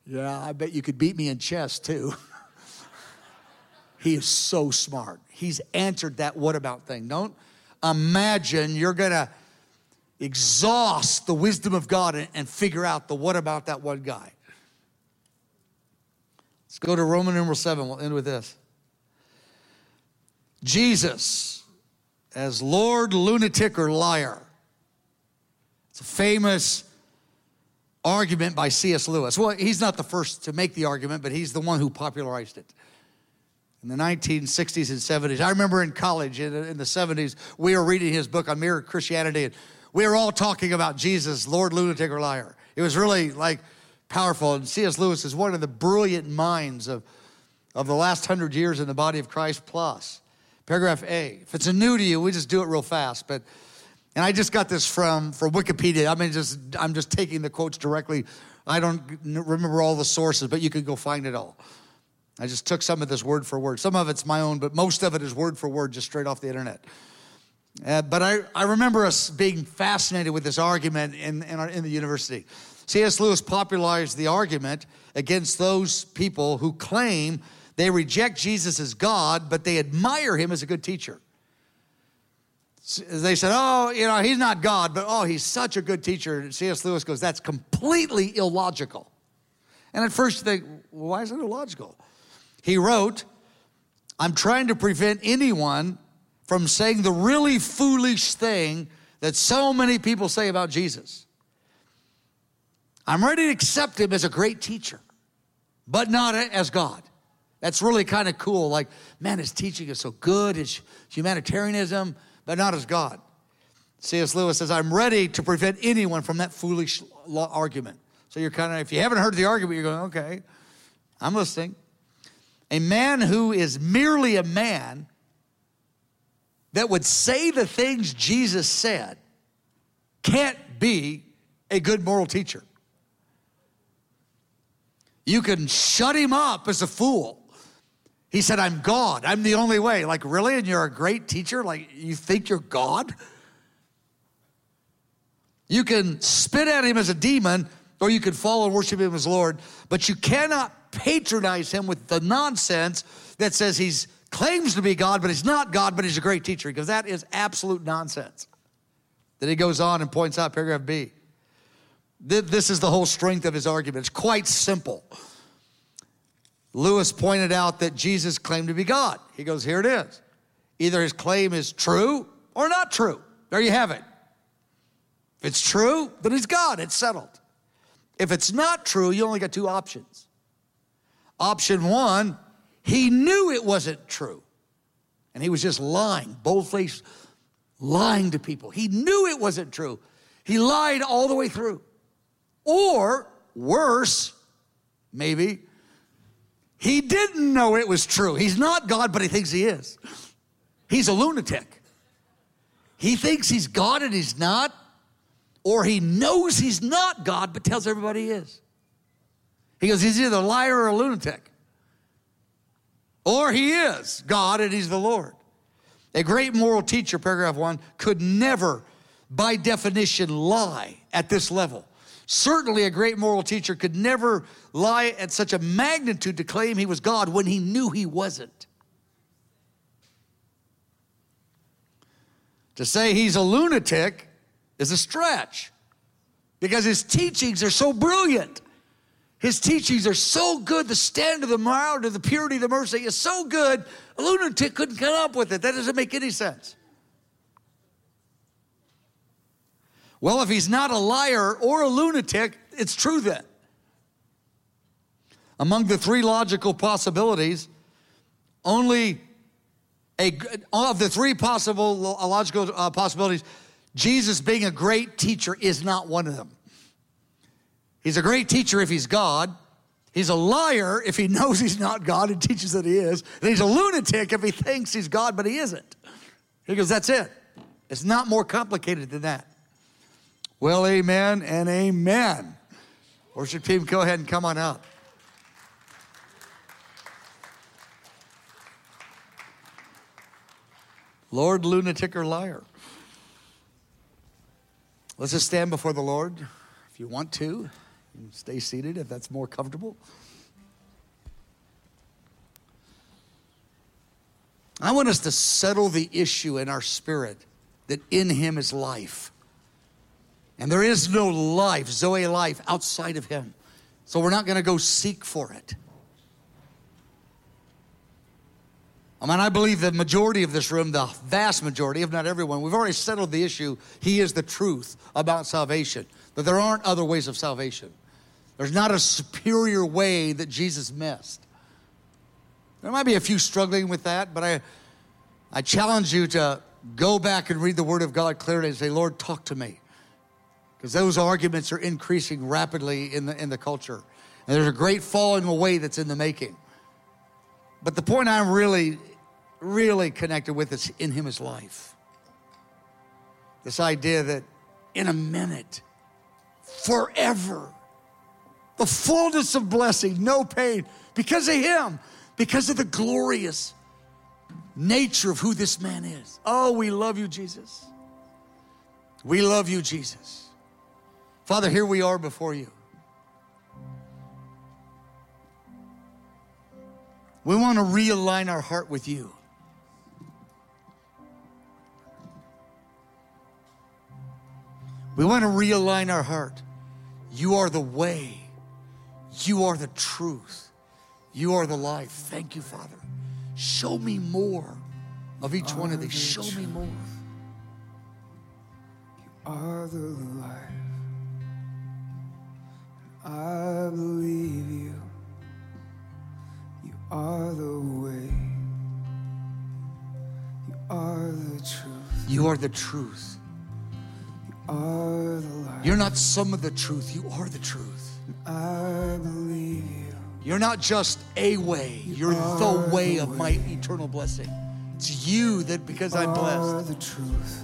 [SPEAKER 1] Yeah, I bet you could beat me in chess too. *laughs* he is so smart. He's answered that what about thing. Don't imagine you're going to exhaust the wisdom of God and, and figure out the what about that one guy. Let's go to Roman number seven. We'll end with this. Jesus as Lord lunatic or liar. It's a famous argument by C.S. Lewis. Well, he's not the first to make the argument, but he's the one who popularized it. In the 1960s and 70s, I remember in college in, in the 70s, we were reading his book on mere Christianity, and we were all talking about Jesus, Lord lunatic or liar. It was really like powerful. And C.S. Lewis is one of the brilliant minds of, of the last hundred years in the body of Christ plus. Paragraph A. If it's a new to you, we just do it real fast. But and I just got this from from Wikipedia. I mean, just I'm just taking the quotes directly. I don't remember all the sources, but you can go find it all. I just took some of this word for word. Some of it's my own, but most of it is word for word, just straight off the internet. Uh, but I, I remember us being fascinated with this argument in, in, our, in the university. C.S. Lewis popularized the argument against those people who claim they reject Jesus as God, but they admire him as a good teacher. They said, oh, you know, he's not God, but oh, he's such a good teacher. C.S. Lewis goes, that's completely illogical. And at first you think, well, why is it illogical? He wrote, I'm trying to prevent anyone from saying the really foolish thing that so many people say about Jesus. I'm ready to accept him as a great teacher, but not as God. That's really kind of cool. Like, man, his teaching is so good, his humanitarianism, but not as God. C.S. Lewis says, I'm ready to prevent anyone from that foolish argument. So you're kind of, if you haven't heard the argument, you're going, okay, I'm listening. A man who is merely a man that would say the things Jesus said can't be a good moral teacher. You can shut him up as a fool. He said, I'm God. I'm the only way. Like, really? And you're a great teacher? Like, you think you're God? You can spit at him as a demon, or you can fall and worship him as Lord, but you cannot patronize him with the nonsense that says he's claims to be God, but he's not God, but he's a great teacher, because that is absolute nonsense. Then he goes on and points out paragraph B. This is the whole strength of his argument. It's quite simple. Lewis pointed out that Jesus claimed to be God. He goes, Here it is. Either his claim is true or not true. There you have it. If it's true, then he's God. It's settled. If it's not true, you only got two options. Option one, he knew it wasn't true. And he was just lying, boldly lying to people. He knew it wasn't true. He lied all the way through. Or worse, maybe, he didn't know it was true. He's not God, but he thinks he is. He's a lunatic. He thinks he's God and he's not, or he knows he's not God, but tells everybody he is. He goes, he's either a liar or a lunatic. Or he is God and he's the Lord. A great moral teacher, paragraph one, could never, by definition, lie at this level. Certainly, a great moral teacher could never lie at such a magnitude to claim he was God when he knew he wasn't. To say he's a lunatic is a stretch because his teachings are so brilliant. His teachings are so good. The standard of the moral to the purity of the mercy is so good. A lunatic couldn't come up with it. That doesn't make any sense. Well, if he's not a liar or a lunatic, it's true then. Among the three logical possibilities, only a, of the three possible logical uh, possibilities, Jesus being a great teacher is not one of them. He's a great teacher if he's God. He's a liar if he *laughs* knows he's not God and teaches that he is. And he's a lunatic if he thinks he's God, but he isn't. He goes, That's it. It's not more complicated than that. Well, amen and amen. Worship team, go ahead and come on up. Lord, lunatic, or liar. Let's just stand before the Lord if you want to. Stay seated if that's more comfortable. I want us to settle the issue in our spirit that in Him is life. And there is no life, Zoe life, outside of Him. So we're not going to go seek for it. I mean, I believe the majority of this room, the vast majority, if not everyone, we've already settled the issue. He is the truth about salvation, that there aren't other ways of salvation. There's not a superior way that Jesus missed. There might be a few struggling with that, but I, I challenge you to go back and read the Word of God clearly and say, Lord, talk to me. Because those arguments are increasing rapidly in the, in the culture. And there's a great falling away that's in the making. But the point I'm really, really connected with is in Him is life. This idea that in a minute, forever, the fullness of blessing, no pain, because of Him, because of the glorious nature of who this man is. Oh, we love you, Jesus. We love you, Jesus. Father, here we are before you. We want to realign our heart with you. We want to realign our heart. You are the way. You are the truth. You are the life. Thank you, Father. Show me more of each one of these. Show me more.
[SPEAKER 2] You are the life. I believe you. You are the way. You are the truth.
[SPEAKER 1] You are the truth.
[SPEAKER 2] You are the life.
[SPEAKER 1] You're not some of the truth. You are the truth.
[SPEAKER 2] I believe you.
[SPEAKER 1] You're not just a way, you're the way of my eternal blessing. It's you that because I'm blessed.
[SPEAKER 2] You are the truth.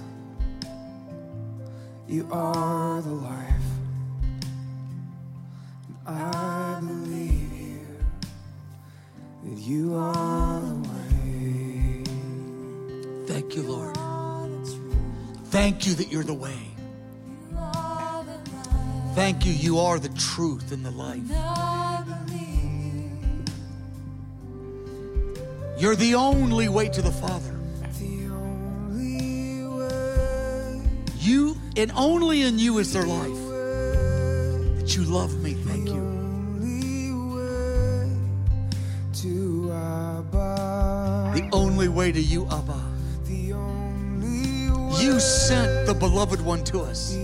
[SPEAKER 2] You are the life. I believe you. That you are the way.
[SPEAKER 1] Thank you, Lord. Thank you that you're the way. Thank you. You are the truth and the life. You're the only way to the Father. You and only in you is there life. That you love me. Thank you. The only way to you, Abba. You sent the beloved one to us.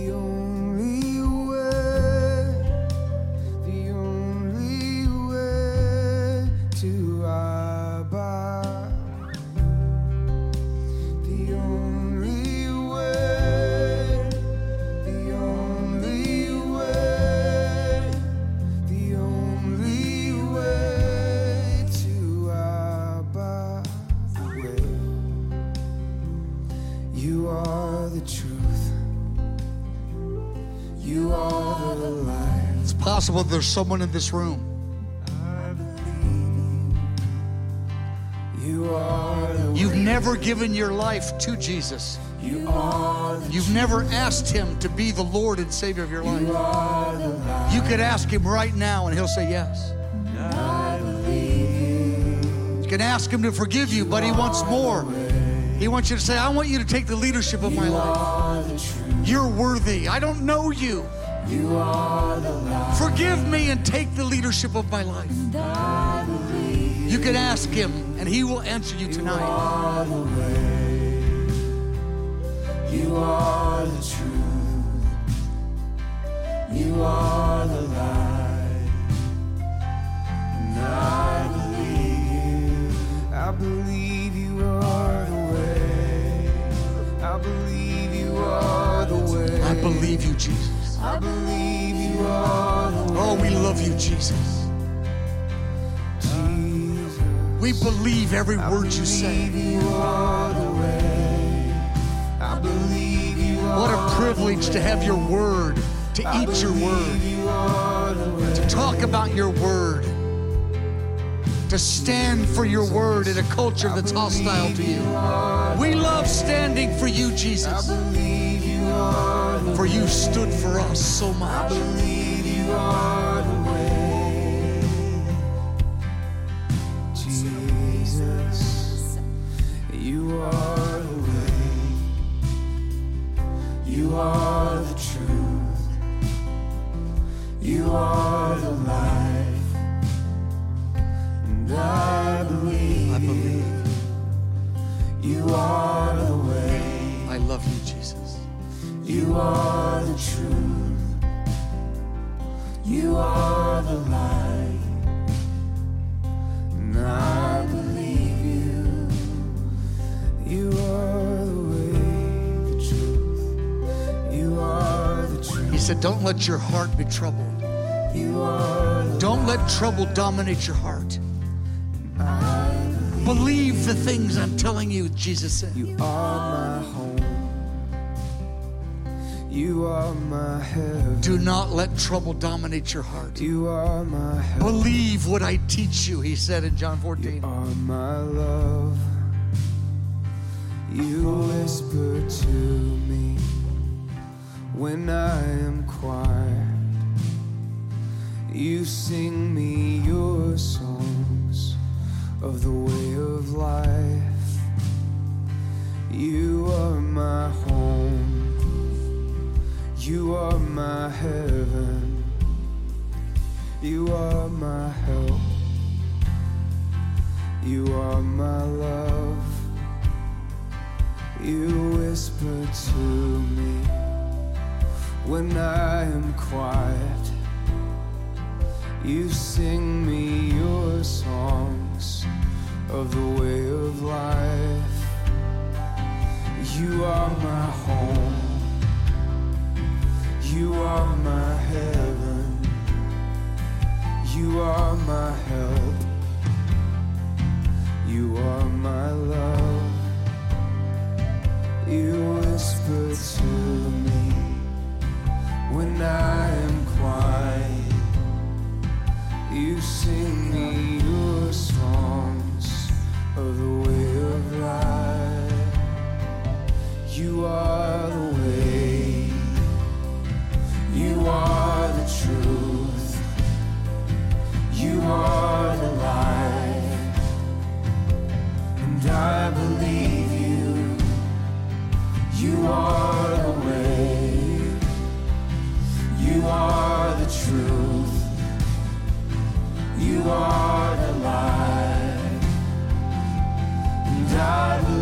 [SPEAKER 1] Possible there's someone in this room. You've never given your life to Jesus.
[SPEAKER 2] you
[SPEAKER 1] You've never asked him to be the Lord and Savior of your life. You could ask him right now and he'll say yes. You can ask him to forgive you, but he wants more. He wants you to say, I want you to take the leadership of my life. You're worthy. I don't know you. Forgive me and take the leadership of my life. You can ask him, and he will answer you tonight.
[SPEAKER 2] You are the truth. You are the light. And I believe you. I believe you are the way. I believe you are the way.
[SPEAKER 1] I believe you, Jesus.
[SPEAKER 2] I believe you are.
[SPEAKER 1] Oh, we love you, Jesus.
[SPEAKER 2] Jesus.
[SPEAKER 1] We believe every word you say.
[SPEAKER 2] You are the way. I believe you are
[SPEAKER 1] What a privilege to have your word, to eat your word,
[SPEAKER 2] you are the way.
[SPEAKER 1] to talk about your word, to stand for your word in a culture that's hostile to you. We love standing for you, Jesus, for you stood for us so much.
[SPEAKER 2] believe you are the way. Jesus, you are the way. You are the truth. You are the life. And I believe
[SPEAKER 1] I believe.
[SPEAKER 2] you are the way.
[SPEAKER 1] You
[SPEAKER 2] are the truth. You are the light. And I believe you. You are the way, the truth. You are the truth.
[SPEAKER 1] He said, Don't let your heart be troubled.
[SPEAKER 2] You are
[SPEAKER 1] Don't let trouble dominate your heart. Believe the things I'm telling you, Jesus said.
[SPEAKER 2] You are my home. You are my heaven.
[SPEAKER 1] Do not let trouble dominate your heart.
[SPEAKER 2] You are my heaven.
[SPEAKER 1] Believe what I teach you, he said in John 14.
[SPEAKER 2] are my love. You whisper to me when I am quiet. You sing me your songs of the way of life. You are my home. You are my heaven. You are my help. You are my love. You whisper to me when I am quiet. You sing me your songs of the way of life. You are my home. You are my heaven. You are my help. You are my love. You whisper to me when I am quiet. You sing me your songs of the way of life. You are the are
[SPEAKER 1] the truth. You are the light. And I believe
[SPEAKER 2] you.
[SPEAKER 1] You are the way.
[SPEAKER 2] You
[SPEAKER 1] are the truth. You are the light. And I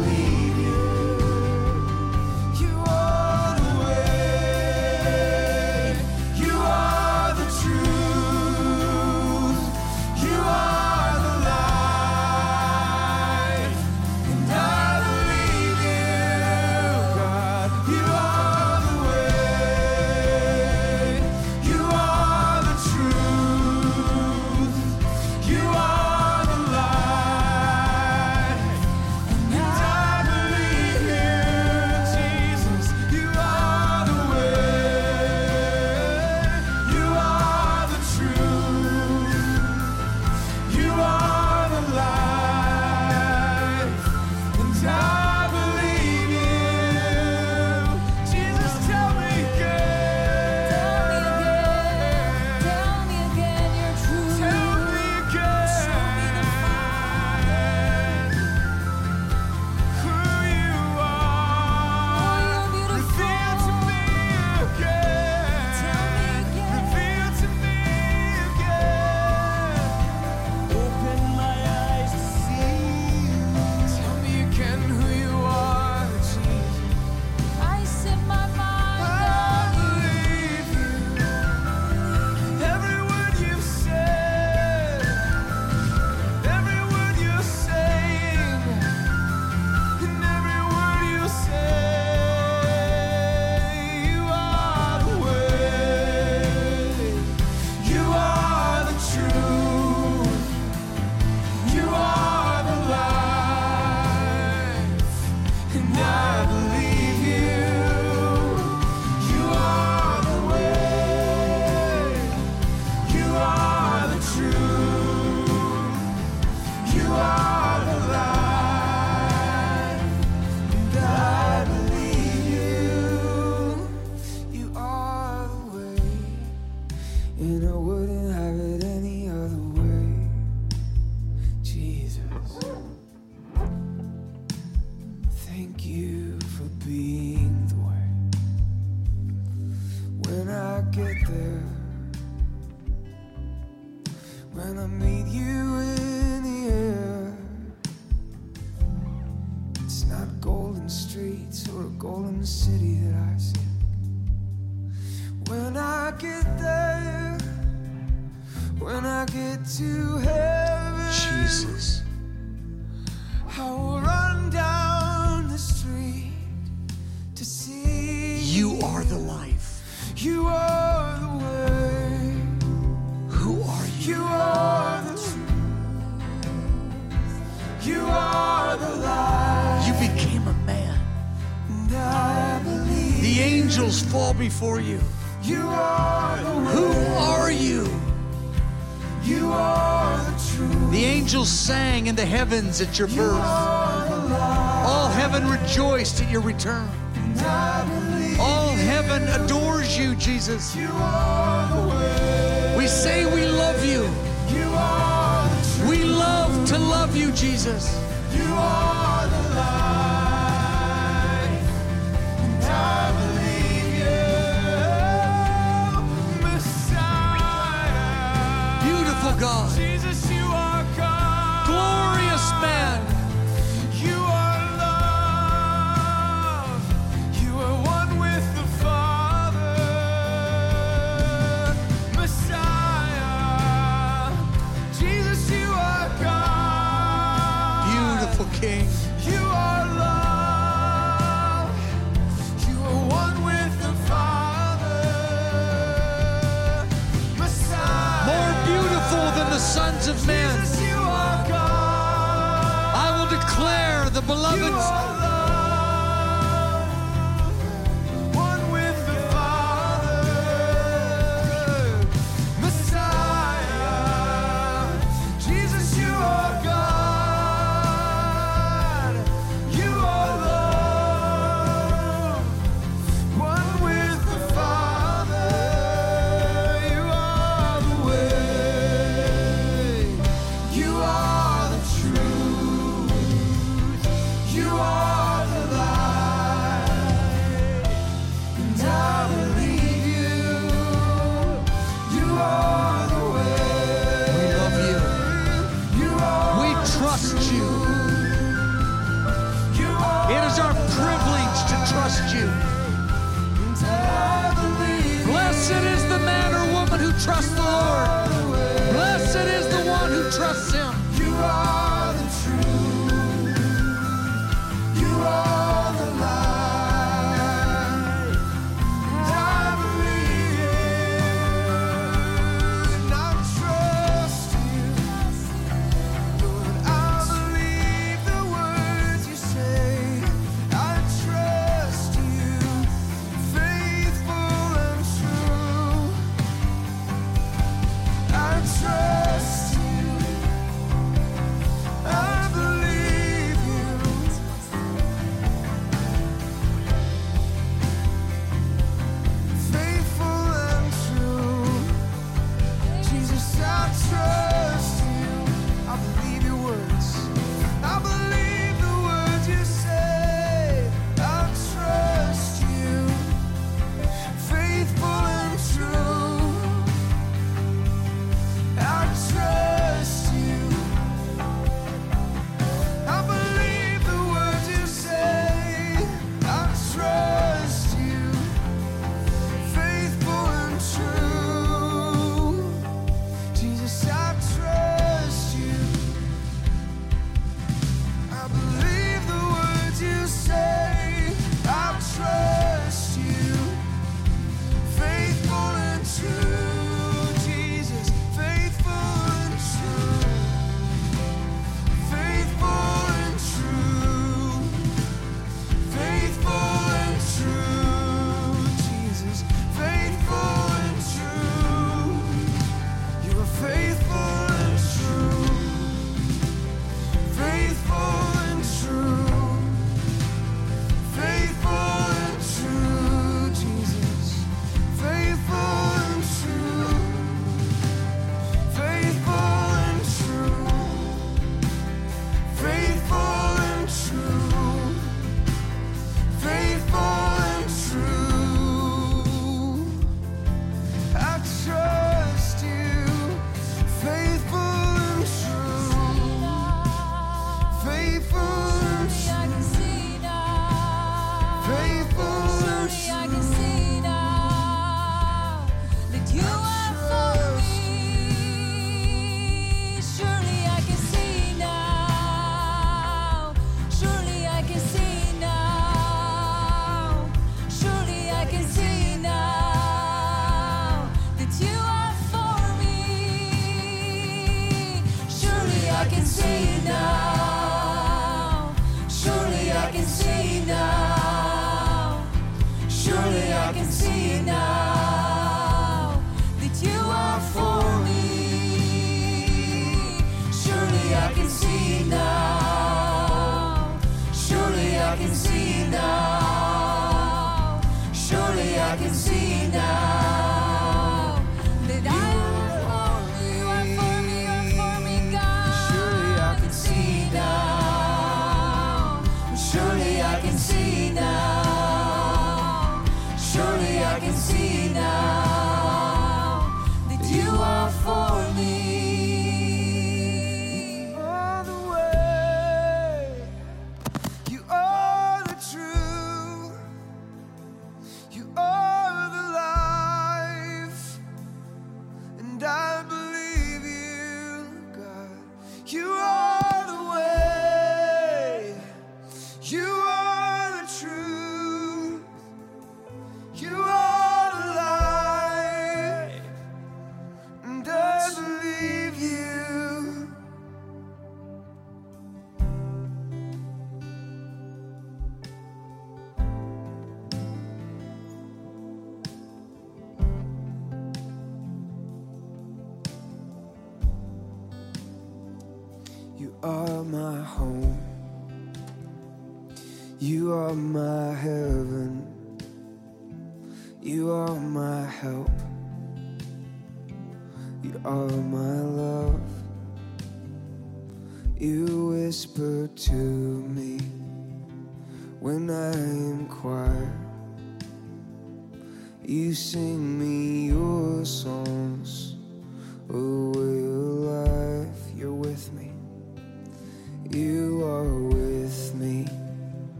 [SPEAKER 2] before you.
[SPEAKER 1] You are
[SPEAKER 2] Who are you?
[SPEAKER 1] You are the truth.
[SPEAKER 2] The angels sang in the heavens at your
[SPEAKER 1] you
[SPEAKER 2] birth. All heaven rejoiced at your return. All heaven you. adores you, Jesus.
[SPEAKER 1] You
[SPEAKER 2] we say we love you.
[SPEAKER 1] you
[SPEAKER 2] we love to love you, Jesus.
[SPEAKER 1] You are the light.
[SPEAKER 2] God. beloveds.